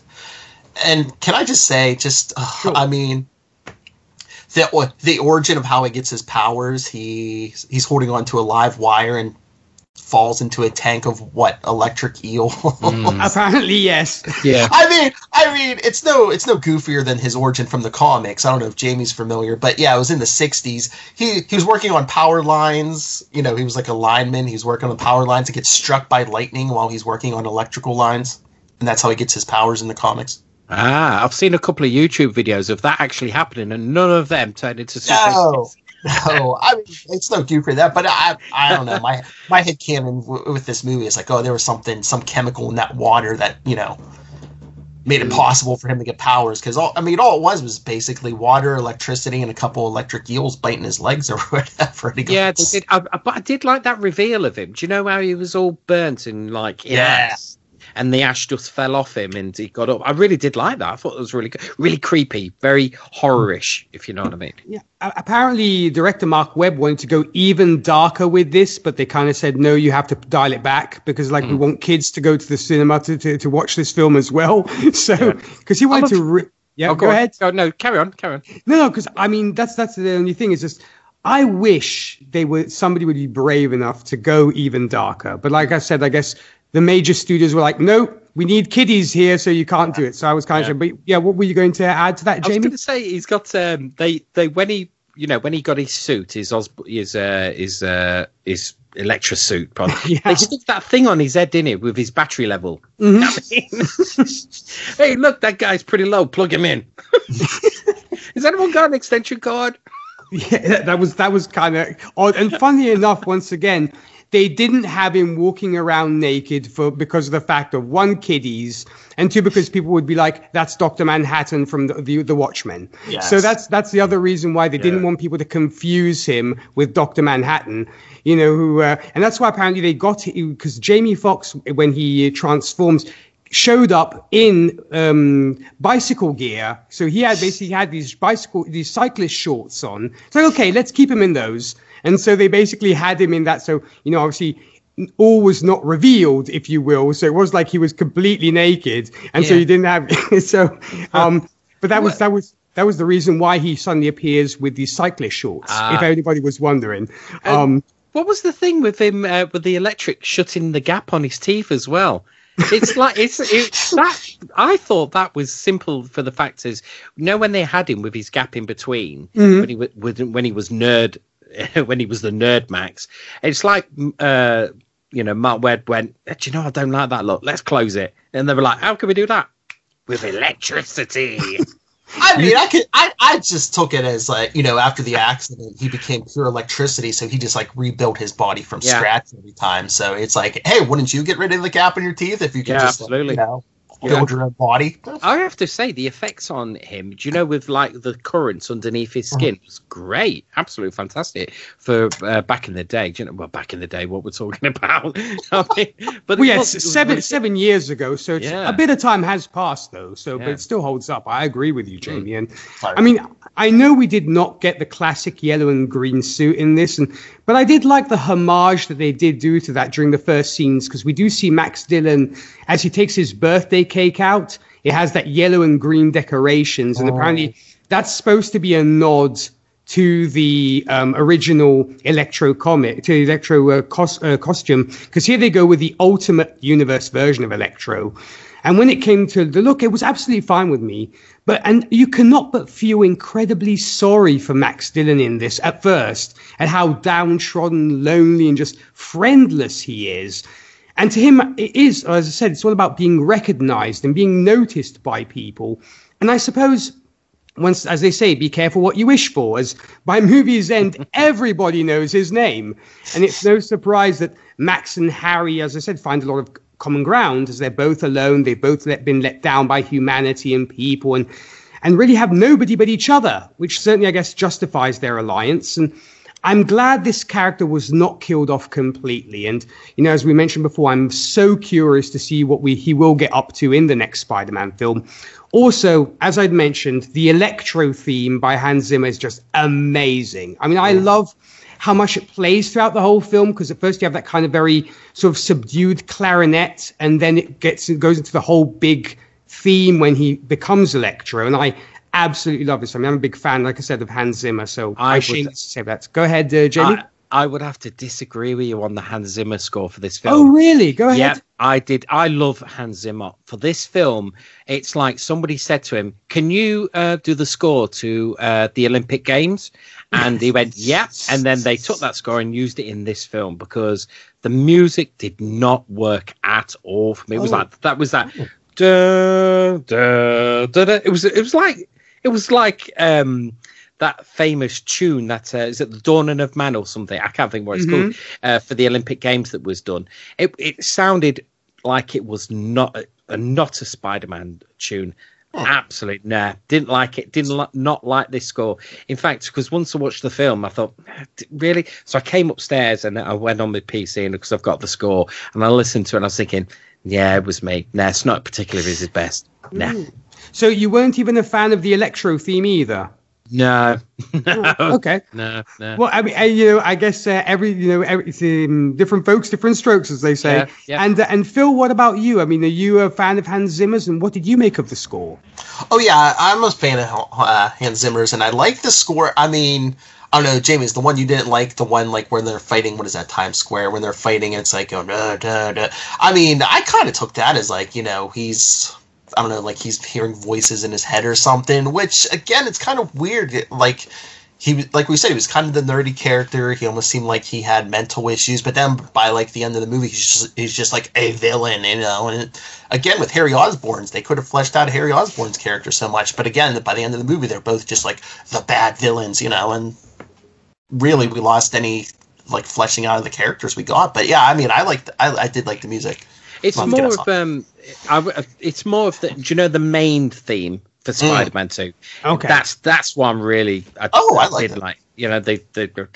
And can I just say, just uh, I mean, the the origin of how he gets his powers, he he's holding on to a live wire and falls into a tank of what electric eel. Apparently, yes. Yeah. I mean, I mean, it's no, it's no goofier than his origin from the comics. I don't know if Jamie's familiar, but yeah, it was in the '60s. He he was working on power lines. You know, he was like a lineman. He was working on power lines to get struck by lightning while he's working on electrical lines, and that's how he gets his powers in the comics. Ah, I've seen a couple of YouTube videos of that actually happening, and none of them turned into No, no, I mean, it's no goof for that. But I, I don't know. My my head canon w- with this movie is like, oh, there was something, some chemical in that water that you know made it mm. possible for him to get powers because all I mean all it was was basically water, electricity, and a couple electric eels biting his legs or whatever. he goes, Yeah, they did. I, I- but I did like that reveal of him. Do you know how he was all burnt and like Yeah. And the ash just fell off him and he got up. I really did like that. I thought it was really good, really creepy, very horrorish, if you know what I mean. Yeah. Apparently, director Mark Webb wanted to go even darker with this, but they kind of said, no, you have to dial it back because, like, Hmm. we want kids to go to the cinema to, to, to watch this film as well. So, because he wanted love- to. Re- yeah, Oh, go, on. ahead. Go, no, carry on, carry on. No, no, because I mean that's that's the only thing is just I wish they would somebody would be brave enough to go even darker. But like I said, I guess the major studios were like, no, we need kiddies here, so you can't do it. So I was kind Yeah. of, but yeah, what were you going to add to that, Jamie? I was going to say he's got um they they when he you know when he got his suit his Os- his uh his uh his Electra suit pardon, Yeah. they stuck that thing on his head didn't it with his battery level Mhm. I mean, hey look that guy's pretty low plug him in has anyone got an extension cord Yeah, that, was that was kind of odd. And funny enough, once again, they didn't have him walking around naked for because of the fact of one kiddies and two because people would be like, "That's Doctor Manhattan from the the, the Watchmen." Yes. So that's that's the other reason why they didn't want people to confuse him with Doctor Manhattan. You know who, uh, and that's why apparently they got because Jamie Foxx when he transforms showed up in um, bicycle gear. So he had basically had these bicycle, these cyclist shorts on. So okay, let's keep him in those. And so they basically had him in that. So you know, obviously. All was not revealed, if you will. So it was like he was completely naked, and so you didn't have. so, um, but that was that was that was the reason why he suddenly appears with these cyclist shorts. Ah. if anybody was wondering, Um, um, what was the thing with him uh, with the electric shutting the gap on his teeth as well? It's like it's it's that I thought that was simple for the fact is you know when they had him with his gap in between Mhm. when he wa- with when he was nerd when he was the nerd max it's like uh you know Mark Webb went do you know I don't like that look let's close it. And they were like how can we do that? With electricity I mean, I could, I, I just took it as like, you know, after the accident, he became pure electricity, so he just like rebuilt his body from Yeah. scratch every time. So it's like, hey, wouldn't you get rid of the gap in your teeth if you could Yeah, just, like, you know. Build your body? I have to say the effects on him, do you know, with like the currents underneath his skin was great, absolutely fantastic for uh, back in the day. Do you know, well, back in the day, what we're talking about. I mean, but well, yeah, was- seven seven years ago, so it's, Yeah. a bit of time has passed though. So, but it still holds up. I agree with you, Jamie. And Sorry. I mean, I know we did not get the classic yellow and green suit in this, and but I did like the homage that they did do to that during the first scenes because we do see Max Dillon as he takes his birthday cake out. It has that yellow and green decorations, and apparently that's supposed to be a nod to the um, original Electro comic, to Electro uh, cos- uh, costume, because here they go with the Ultimate Universe version of Electro. And when it came to the look, it was absolutely fine with me. But and you cannot but feel incredibly sorry for Max Dillon in this at first, and how downtrodden, lonely, and just friendless he is. And to him, it is, as I said, it's all about being recognized and being noticed by people. And I suppose once, as they say, be careful what you wish for. As by movie's end, everybody knows his name, and it's no surprise that Max and Harry, as I said, find a lot of common ground as they're both alone. They've both let, been let down by humanity and people, and and really have nobody but each other, which certainly, I guess, justifies their alliance. And I'm glad this character was not killed off completely. And you know, as we mentioned before, I'm so curious to see what we he will get up to in the next Spider-Man film. Also, as I'd mentioned, the electro theme by Hans Zimmer is just amazing. I mean, I love how much it plays throughout the whole film because at first you have that kind of very sort of subdued clarinet, and then it gets it goes into the whole big theme when he becomes Electro, and I absolutely love this. Mean, I'm a big fan, like I said, of Hans Zimmer, so I I, to say that. Go ahead, uh, Jamie. I, I would have to disagree with you on the Hans Zimmer score for this film. oh, really? Go ahead. Yeah, I did. I love Hans Zimmer for this film. It's like somebody said to him, "Can you uh, do the score to uh, the Olympic Games?" And he went, "Yeah." And then they took that score and used it in this film because the music did not work at all for me. It was Oh. like that was that. It was. It was like. It was like. um that famous tune that uh, is it the dawning of man or something i can't think what it's called uh, for the olympic games that was done it, it sounded like it was not uh, not a Spider-Man tune. Absolutely, nah. Didn't like it. Didn't li- not like this score. In fact, because once I watched the film, I thought, really. So I came upstairs and I went on my PC and because I've got the score and I listened to it and I was thinking, yeah, it was me. Nah, it's not particularly his best. Nah, So you weren't even a fan of the electro theme either. no, no, Okay. no, no. Well, I mean, you know, I guess uh, every, you know, every, um, different folks, different strokes, as they say. Yeah, yeah. And uh, and Phil, what about you? I mean, are you a fan of Hans Zimmer's, and what did you make of the score? Oh yeah, I'm a fan of uh, Hans Zimmer's, and I like the score. I mean, I don't know, Jamie's the one you didn't like the one like when they're fighting? What is that Times Square when they're fighting? It's like oh, duh, duh, duh. I mean, I kind of took that as like you know he's I don't know like he's hearing voices in his head or something. Which again, it's kind of weird. Like he like we said, he was kind of the nerdy character. He almost seemed like he had mental issues, but then by like the end of the movie, he's just he's just like a villain, you know. And again, with Harry Osborn's, they could have fleshed out Harry Osborn's character so much, but again, by the end of the movie, they're both just like the bad villains, you know. And really, we lost any like fleshing out of the characters we got. But yeah, I mean, I liked, I, I did like the music. It's Well, more of um, I it's more of the. Do you know the main theme for Mm. Spider-Man Two? Okay. That's that's I'm really. I, Oh, I I like did it. like. You know, they they go.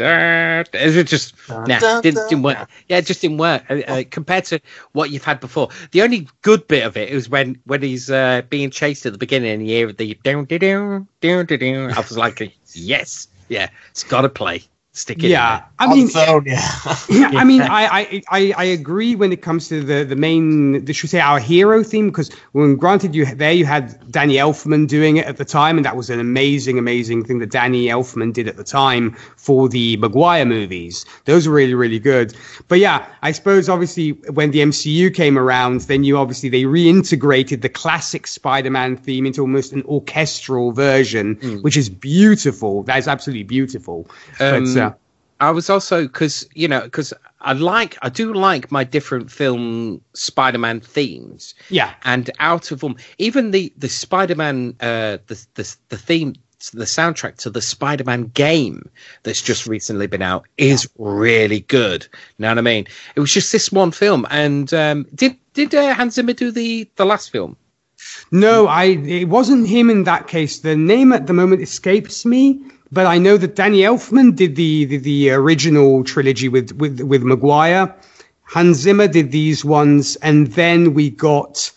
It just Dun, nah, dun, didn't, dun. didn't work. Yeah, it just didn't work uh, uh, compared to what you've had before. The only good bit of it is when when he's uh, being chased at the beginning and you hear the down down down down. I was like, yes, yeah, it's got to play. Stick it. yeah, I mean, phone, yeah. yeah, I mean, I, I, I, I agree when it comes to the, the main, the, should say, our hero theme, because when granted you there you had Danny Elfman doing it at the time, and that was an amazing, amazing thing that Danny Elfman did at the time for the Maguire movies. Those were really, really good. But yeah, I suppose obviously when the MCU came around, then you obviously they reintegrated the classic Spider-Man theme into almost an orchestral version, which is beautiful. That is absolutely beautiful. Um, but, uh, I was also because you know because I like I do like my different film Spider-Man themes. yeah. and out of them, even the the Spider-Man uh, the the the theme. The soundtrack to the Spider-Man game that's just recently been out is really good. You Know what I mean? It was just this one film, and um, did did uh, Hans Zimmer do the the last film? No, I it wasn't him in that case. The name at the moment escapes me, but I know that Danny Elfman did the the, the original trilogy with with with Maguire. Hans Zimmer did these ones, and then we got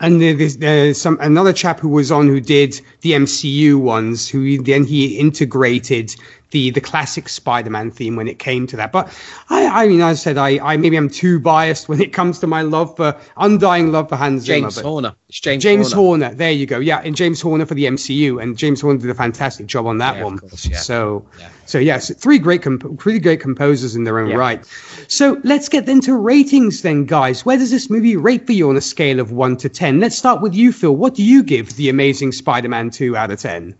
and there's, there's some another chap who was on who did the MCU ones. Who then he integrated the the classic Spider-Man theme when it came to that. But I I mean, as I said, I, I maybe I'm too biased when it comes to my love for undying love for Hans Zimmer. James but- Horner. It's James, James Horner. Horner. There you go. Yeah, and James Horner for the MCU, and James Horner did a fantastic job on that Yeah, one. course, yeah. So, Yeah. so yes, three great, comp- three great composers in their own right. So let's get into ratings then, guys. Where does this movie rate for you on a scale of one to ten? Let's start with you, Phil. What do you give The Amazing Spider-Man two out of ten?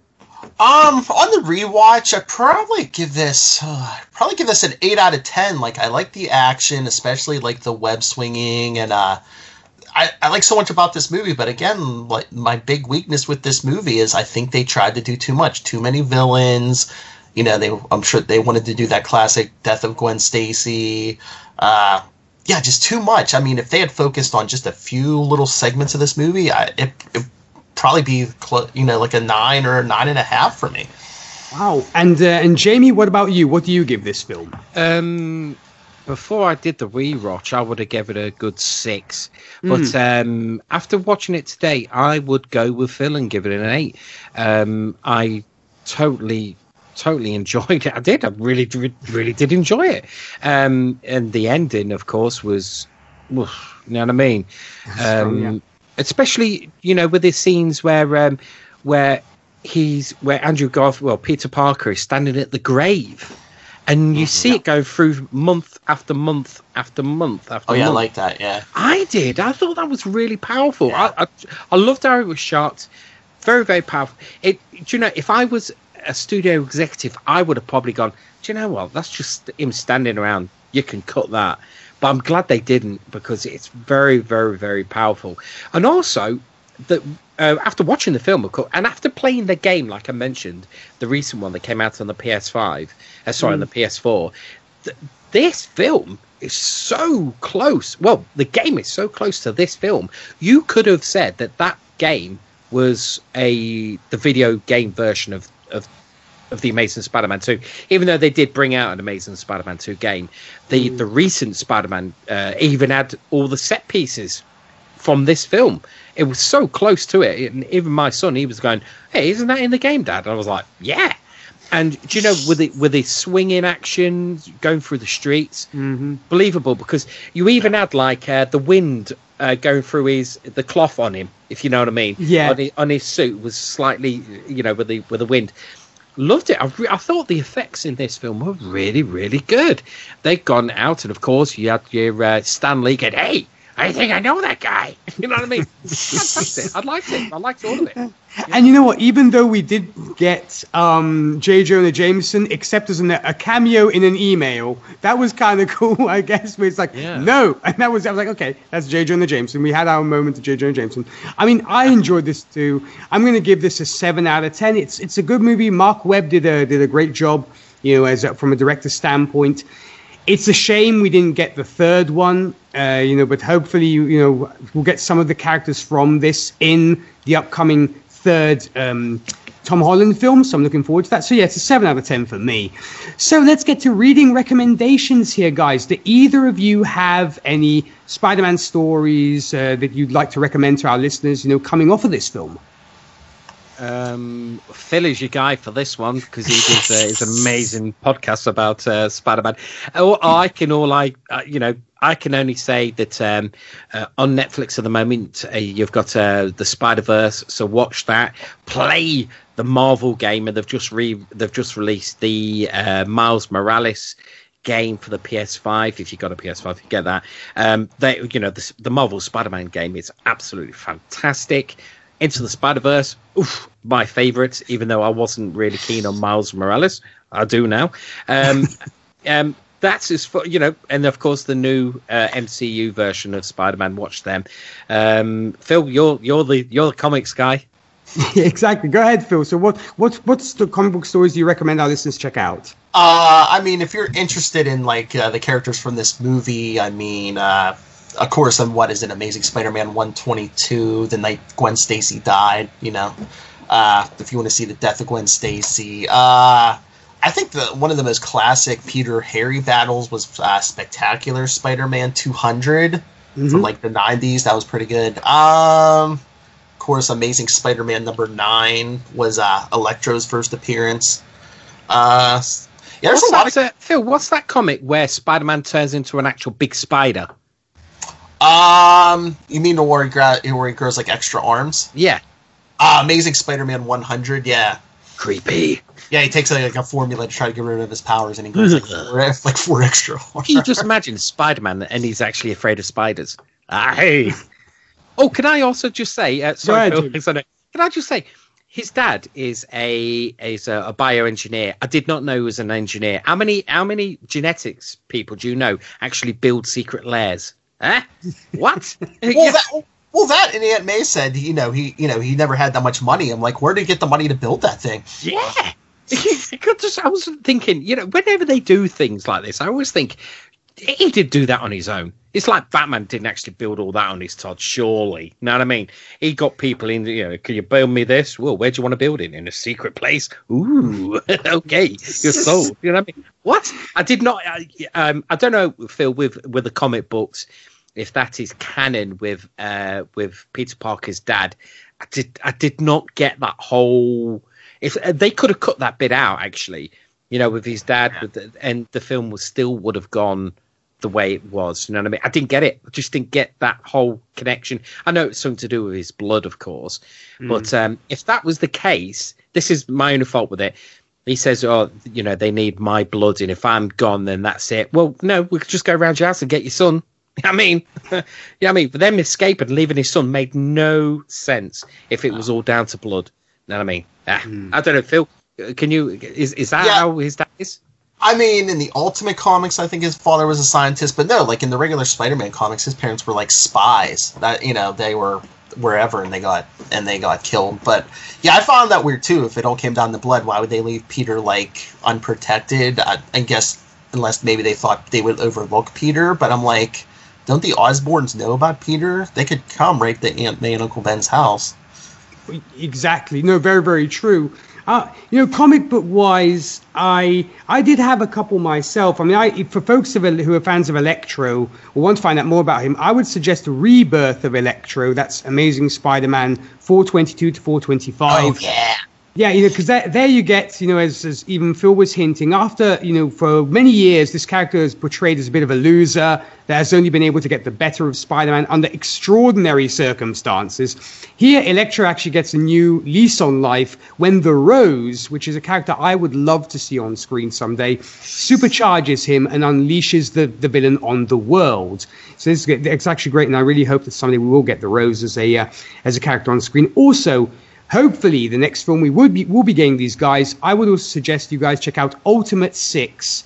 Um, on the rewatch, I probably give this uh, probably give this an eight out of ten. Like I like the action, especially like the web swinging, and uh, I, I like so much about this movie. But again, like my big weakness with this movie is I think they tried to do too much, too many villains. You know, they I'm sure they wanted to do that classic death of Gwen Stacy. Uh, yeah, just too much. I mean, if they had focused on just a few little segments of this movie, I, it, it probably be clo- you know like a nine or a nine and a half for me. Wow. And uh, and Jamie, what about you? What do you give this film? Um, before I did the rewatch, I would have given it a good six. But Hmm. um, after watching it today, I would go with Phil and give it an eight. Um, I totally, totally enjoyed it. I did. I really, really, really did enjoy it. Um, and the ending, of course, was, oof, you know what I mean? Um, yeah. Especially, you know, with the scenes where, um, where he's where Andrew Garfield, well, Peter Parker is standing at the grave, and you see it go through month after month after month after. Oh yeah, I month. like that. Yeah. I did. I thought that was really powerful. I, I I loved how it was shot. Very very powerful. It. Do you know if I was a studio executive, I would have probably gone. Do you know what? That's just him standing around. You can cut that. But I'm glad they didn't because it's very very very powerful. And also that uh, after watching the film, of course, and after playing the game, like I mentioned, the recent one that came out on the PS5, uh, sorry, on the PS4, th- this film is so close. Well, the game is so close to this film. You could have said that that game was a the video game version of of of the Amazing Spider-Man 2. Even though they did bring out an Amazing Spider-Man 2 game, the the recent Spider-Man uh, even had all the set pieces from this film. It was so close to it, and even my son, he was going, "Hey, isn't that in the game, Dad?" And I was like, "Yeah." And do you know with the with the swinging action going through the streets, Mm-hmm. believable because you even had like uh, the wind uh, going through his the cloth on him, if you know what I mean. Yeah. On his, on his suit was slightly, you know, with the with the wind. Loved it. I, re- I thought the effects in this film were really, really good. They'd gone out, and of course, you had your uh, Stan Lee going, "Hey, I think I know that guy." You know what I mean? Fantastic. I liked it. I liked all of it. And you know what? Even though we did get um, J. Jonah Jameson, except as an, a cameo in an email, that was kind of cool, I guess. Where it's like, Yeah. no, and that was I was like, okay, that's J. Jonah Jameson. We had our moment of J. Jonah Jameson. I mean, I enjoyed this too. I'm going to give this a seven out of ten. It's it's a good movie. Mark Webb did a did a great job, you know, as a, from a director standpoint. It's a shame we didn't get the third one, uh, you know, but hopefully, you know, we'll get some of the characters from this in the upcoming third um, Tom Holland film. So I'm looking forward to that. So yeah, it's a seven out of ten for me. So let's get to reading recommendations here, guys. Do either of you have any Spider-Man stories uh, that you'd like to recommend to our listeners? You know, coming off of this film. Um, Phil is your guy for this one because he does uh, his amazing podcast about uh, Spider-Man. I can, all I, uh, you know, I can only say that um, uh, on Netflix at the moment uh, you've got uh, the Spider Verse, so watch that. Play the Marvel game, and they've just re they've just released the uh, Miles Morales game for the PS5. If you've got a PS5, you get that. Um, they, you know, the, the Marvel Spider-Man game is absolutely fantastic. Into the Spider Verse, my favourite. Even though I wasn't really keen on Miles Morales, I do now. Um, um, that's as for you know, and of course the new uh, MCU version of Spider-Man. Watch them. Um, Phil, you're you're the you're the comics guy. exactly. Go ahead, Phil. So what what what's the comic book stories do you recommend our listeners check out? Uh, I mean, if you're interested in like uh, the characters from this movie, I mean, uh, of course, and what is it? Amazing Spider-Man 122, the night Gwen Stacy died. You know, uh, if you want to see the death of Gwen Stacy, uh, I think the one of the most classic Peter Harry battles was uh, Spectacular Spider-Man 200 from like the 90s. That was pretty good. Um, of course, Amazing Spider-Man number nine was uh, Electro's first appearance. Uh, yeah, there's What's a lot that, uh, Phil? What's that comic where Spider-Man turns into an actual big spider? Um, you mean the where he, gra- where he grows like extra arms? Yeah, Uh, Amazing Spider-Man 100. Yeah, creepy. yeah. He takes like, a formula to try to get rid of his powers, and he grows like four, like four extra arms. Can you just imagine Spider-Man and he's actually afraid of spiders? Ah, hey. Oh, can I also just say? Uh, sorry, ahead, Phil, Jim. it's on it. Can I just say? His dad is a is a, a bioengineer. I did not know he was an engineer. How many how many genetics people do you know actually build secret lairs? Huh? What? well, that, well, that and Aunt May said, you know, he, you know, he never had that much money. I'm like, where did he get the money to build that thing? Yeah. just, I was thinking, you know, whenever they do things like this, I always think he did do that on his own. It's like Batman didn't actually build all that on his Todd, surely. You know what I mean? He got people in, you know, can you build me this? Well, where do you want to build it? In a secret place? Ooh, okay, you're sold. You know what I mean? What? I did not, I, um, I don't know, Phil, with, with the comic books, if that is canon with, uh, with Peter Parker's dad. I did, I did not get that whole, if uh, they could have cut that bit out actually you know with his dad with the, and the film was still would have gone the way it was you know what i mean? I didn't get it i just didn't get that whole connection. I know it's something to do with his blood of course but um, if that was the case this is my own fault with it. He says oh you know they need my blood and if i'm gone then that's it. Well no we could just go around your house and get your son I mean, yeah, I mean, for them escaping and leaving his son made no sense if it was all down to blood. You know what I mean? Ah, I don't know, Phil. uh, Can you? Is is that Yeah. how his dad is? I mean, in the Ultimate comics, I think his father was a scientist, but no, like in the regular Spider-Man comics, his parents were like spies. That you know, they were wherever and they got and they got killed. But yeah, I found that weird too. If it all came down to blood, why would they leave Peter like unprotected? I, I guess unless maybe they thought they would overlook Peter. But I'm like, don't the Osborns know about Peter? They could come right to Aunt May and Uncle Ben's house. Exactly. No, very, very true. Uh, you know, comic book wise, I I did have a couple myself. I mean, I, for folks of, who are fans of Electro or want to find out more about him, I would suggest a rebirth of Electro. That's Amazing Spider-Man 422 to 425. Oh yeah. Yeah, you know, because there there you get, you know, as, as even Phil was hinting, after, you know, for many years, this character is portrayed as a bit of a loser that has only been able to get the better of Spider Man under extraordinary circumstances. Here, Electro actually gets a new lease on life when The Rose, which is a character I would love to see on screen someday, supercharges him and unleashes the, the villain on the world. So this is, it's actually great, and I really hope that someday we will get The Rose as a, uh, as a character on screen. Also, hopefully the next film we would be will be getting these guys. I would also suggest you guys check out Ultimate Six.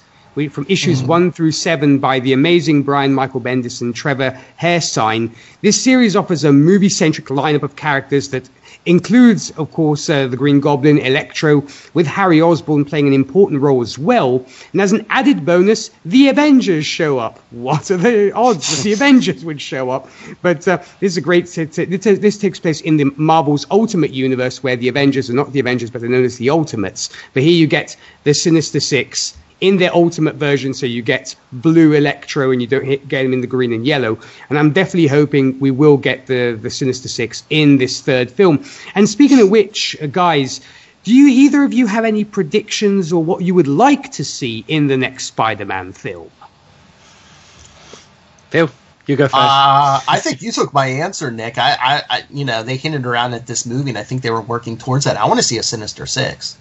From issues mm. one through seven by the amazing Brian Michael Bendis and Trevor Hairsine. This series offers a movie centric lineup of characters that includes, of course, uh, the Green Goblin, Electro, with Harry Osborn playing an important role as well. And as an added bonus, the Avengers show up. What are the odds that the Avengers would show up? But uh, this is a great. Set. This takes place in the Marvel's Ultimate Universe, where the Avengers are not the Avengers, but they're known as the Ultimates. But here you get the Sinister Six in their ultimate version, so you get blue Electro and you don't hit, get them in the green and yellow. And I'm definitely hoping we will get the the Sinister Six in this third film. And speaking of which, uh, guys. Do you either of you have any predictions or what you would like to see in the next Spider-Man film? Phil, you go first. Uh, I think you took my answer, Nick. I, I, I, you know, they hinted around at this movie, and I think they were working towards that. I want to see a Sinister Six.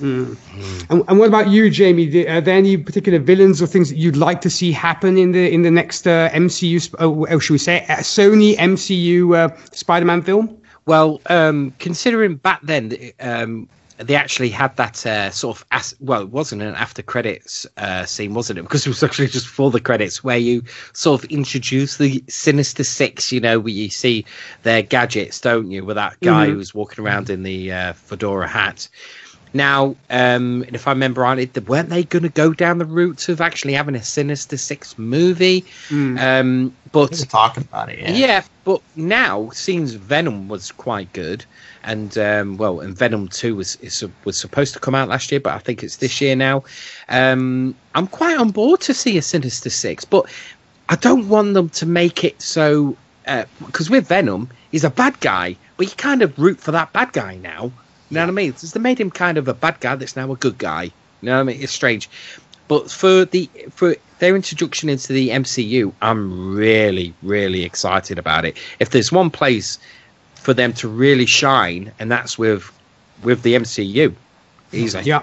Mm. Mm. And, and, what about you, Jamie? Are there any particular villains or things that you'd like to see happen in the in the next uh, MCU? Oh, oh, should we say uh, Sony MCU uh, Spider-Man film? Well, um, considering back then, um, they actually had that uh, sort of as- well, it wasn't an after credits uh, scene, wasn't it? Because it was actually just before the credits, where you sort of introduce the Sinister Six. You know, where you see their gadgets, don't you? With that guy mm-hmm. who's walking around in the uh, fedora hat. Now, um, if I remember right, weren't they going to go down the route of actually having a Sinister Six movie? Mm. Um, but talking about it, yeah. yeah. But now, seems Venom was quite good, and um, well, and Venom Two was is, was supposed to come out last year, but I think it's this year now. Um, I'm quite on board to see a Sinister Six, but I don't want them to make it so because uh, with Venom, he's a bad guy, but you kind of root for that bad guy now. Know what I mean? It's, they made him kind of a bad guy that's now a good guy. You know what I mean? It's strange. But for the for their introduction into the MCU, I'm really, really excited about it. If there's one place for them to really shine, and that's with with the MCU, easy. Yeah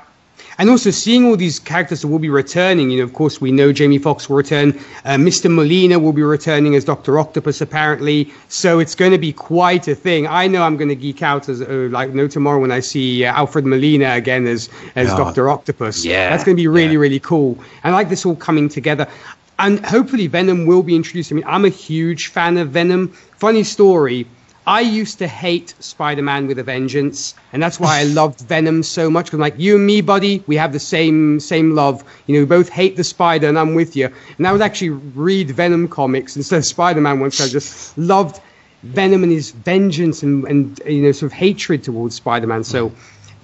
and also seeing all these characters that will be returning. You know, of course, we know Jamie Foxx will return. Uh, Mr. Molina will be returning as Doctor Octopus, apparently. So it's going to be quite a thing. I know I'm going to geek out as uh, like no tomorrow when I see uh, Alfred Molina again as as oh, Doctor Octopus. Yeah, that's going to be really yeah. really cool. I like this all coming together. And hopefully Venom will be introduced. I mean, I'm a huge fan of Venom. Funny story I used to hate Spider-Man with a vengeance, and that's why I loved Venom so much. Because like you and me, buddy, we have the same same love. You know, we both hate the Spider, and I'm with you. And I would actually read Venom comics instead of Spider-Man ones. I just loved Venom and his vengeance and and you know sort of hatred towards Spider-Man. So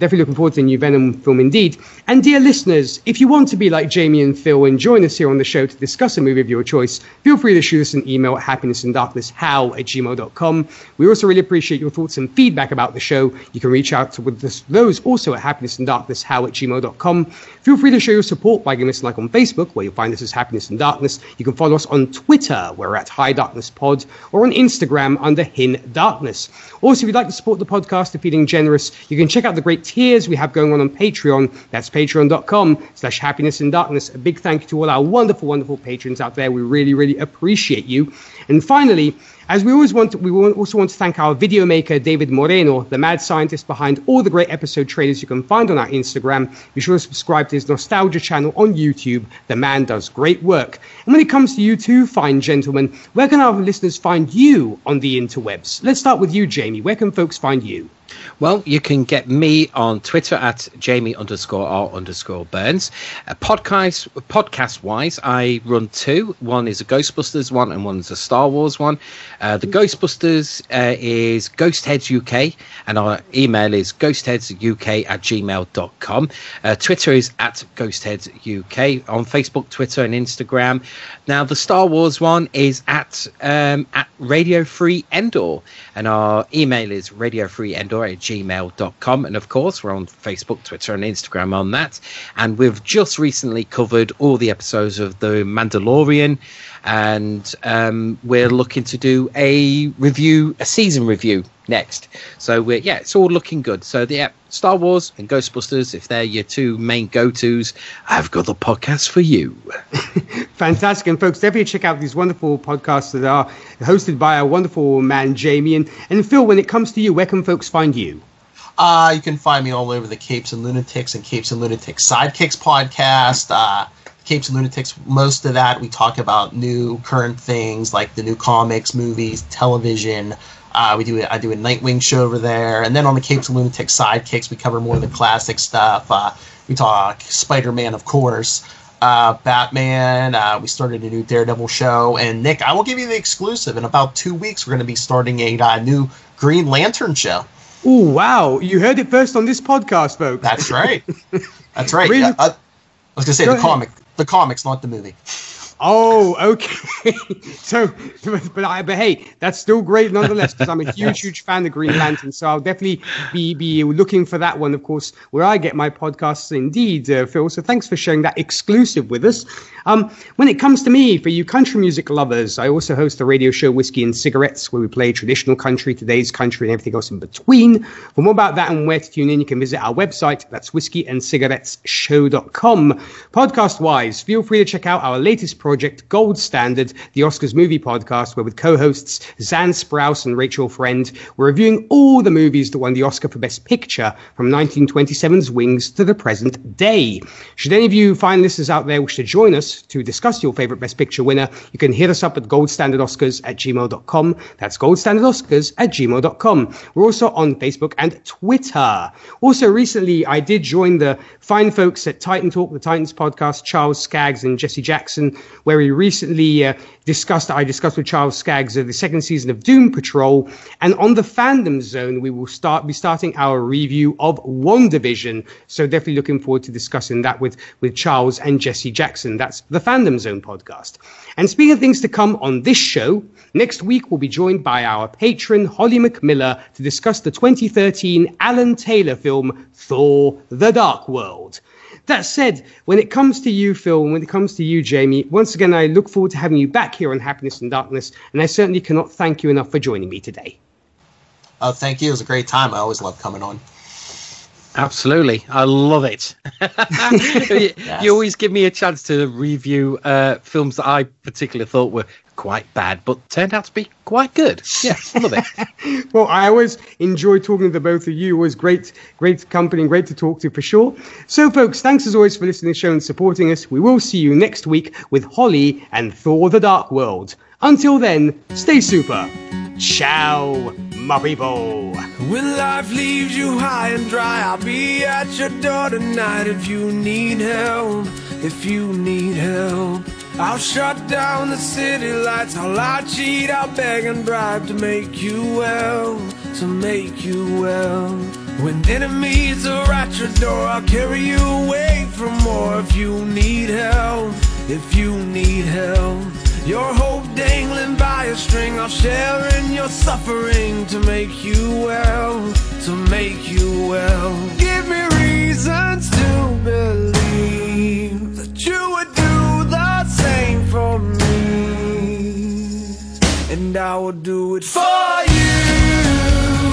definitely looking forward to the new Venom film indeed. And dear listeners, if you want to be like Jamie and Phil and join us here on the show to discuss a movie of your choice, feel free to shoot us an email at happinessanddarknesshow at gmail.com. We also really appreciate your thoughts and feedback about the show. You can reach out to those also at happinessanddarknesshow at gmail.com. Feel free to show your support by giving us a like on Facebook, where you'll find us as Happiness and Darkness. You can follow us on Twitter, we're at High Darkness Pod, or on Instagram under Hin Darkness. Also, if you'd like to support the podcast, if feeling generous, you can check out the great tiers we have going on on Patreon. That's patreon.com slash happiness and darkness. A big thank you to all our wonderful, wonderful patrons out there. We really, really appreciate you. And finally, as we always want, to, we also want to thank our video maker, David Moreno, the mad scientist behind all the great episode trailers you can find on our Instagram. Be sure to subscribe to his nostalgia channel on YouTube. The man does great work. And when it comes to you two fine gentlemen, where can our listeners find you on the interwebs? Let's start with you, Jamie. Where can folks find you? Well, you can get me on Twitter at Jamie underscore R underscore Burns. Uh, podcast podcast wise, I run two. One is a Ghostbusters one, and one is a Star Wars one. Uh, the Ghostbusters uh, is Ghostheads UK, and our email is ghostheadsuk at gmail.com. Uh, Twitter is at Ghostheads UK on Facebook, Twitter, and Instagram. Now, the Star Wars one is at um, at Radio Free Endor, and our email is Radio Free Endor at gmail.com. And of course, we're on Facebook, Twitter, and Instagram on that. And we've just recently covered all the episodes of The Mandalorian. And um, we're looking to do a review, a season review next. So we're, yeah, it's all looking good. So the yeah, Star Wars and Ghostbusters, if they're your two main go-tos, I've got the podcast for you. Fantastic. And folks, definitely check out these wonderful podcasts that are hosted by our wonderful man, Jamie. And, and Phil, when it comes to you, where can folks find you? Uh, you can find me all over the Capes and Lunatics and Capes and Lunatics Sidekicks podcast. Uh, Capes and Lunatics, most of that we talk about new current things like the new comics, movies, television. Uh, we do I do a Nightwing show over there, and then on the Capes and Lunatics sidekicks, we cover more of the classic stuff. Uh, we talk Spider Man, of course, uh, Batman. Uh, we started a new Daredevil show, and Nick, I will give you the exclusive. In about two weeks, we're going to be starting a uh, new Green Lantern show. Oh wow! You heard it first on this podcast, folks. That's right. That's right. Really? Uh, I was going to say Go the ahead. comic, the comics, not the movie. Oh, okay. so, but, but, I, but hey, that's still great nonetheless because I'm a huge, huge fan of Green Lantern. So I'll definitely be be looking for that one, of course, where I get my podcasts. Indeed, uh, Phil. So thanks for sharing that exclusive with us. Um, when it comes to me, for you country music lovers, I also host the radio show, Whiskey and Cigarettes, where we play traditional country, today's country, and everything else in between. For more about that and where to tune in, you can visit our website. That's whiskeyandcigarettesshow.com. Podcast wise, feel free to check out our latest project, Gold Standard, the Oscars movie podcast, where with co-hosts Zan Sprouse and Rachel Friend, we're reviewing all the movies that won the Oscar for Best Picture from 1927's Wings to the present day. Should any of you fine listeners out there wish to join us to discuss your favorite Best Picture winner, you can hit us up at goldstandardoscars at gmail.com. That's goldstandardoscars at gmail.com. We're also on Facebook and Twitter. Also, recently, I did join the fine folks at Titan Talk, the Titans podcast, Charles Skaggs and Jesse Jackson, where we recently uh, discussed, I discussed with Charles Skaggs uh, the second season of Doom Patrol. And on the fandom zone, we will start be starting our review of WandaVision. So definitely looking forward to discussing that with, with Charles and Jesse Jackson. That's the Fandom Zone podcast. And speaking of things to come on this show, next week we'll be joined by our patron Holly McMiller to discuss the 2013 Alan Taylor film Thor: The Dark World. That said, when it comes to you, Phil, and when it comes to you, Jamie, once again, I look forward to having you back here on Happiness and Darkness, and I certainly cannot thank you enough for joining me today. Oh, thank you. It was a great time. I always love coming on. Absolutely, I love it. you, you always give me a chance to review uh, films that I particularly thought were quite bad, but turned out to be quite good. Yes, love it. Well, I always enjoy talking to the both of you. Always great, great company and great to talk to for sure. So, folks, thanks as always for listening to the show and supporting us. We will see you next week with Holly and Thor the Dark World. Until then, stay super. Ciao, my people. When life leaves you high and dry, I'll be at your door tonight if you need help. If you need help, I'll shut down the city lights. I'll lie, cheat, I'll beg and bribe to make you well, to make you well. When enemies are at your door, I'll carry you away from more. If you need help, if you need help. Your hope dangling by a string, I'll share in your suffering to make you well, to make you well. Give me reasons to believe for me, and I will do it for you.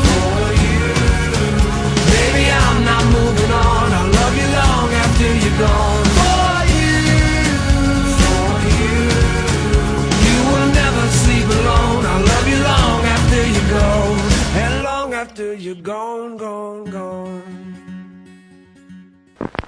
For you. Baby, I'm not moving on. I'll love you long after you're gone. For you. For you. You will never sleep alone. I'll love you long after you go. And long after you're gone, gone, gone.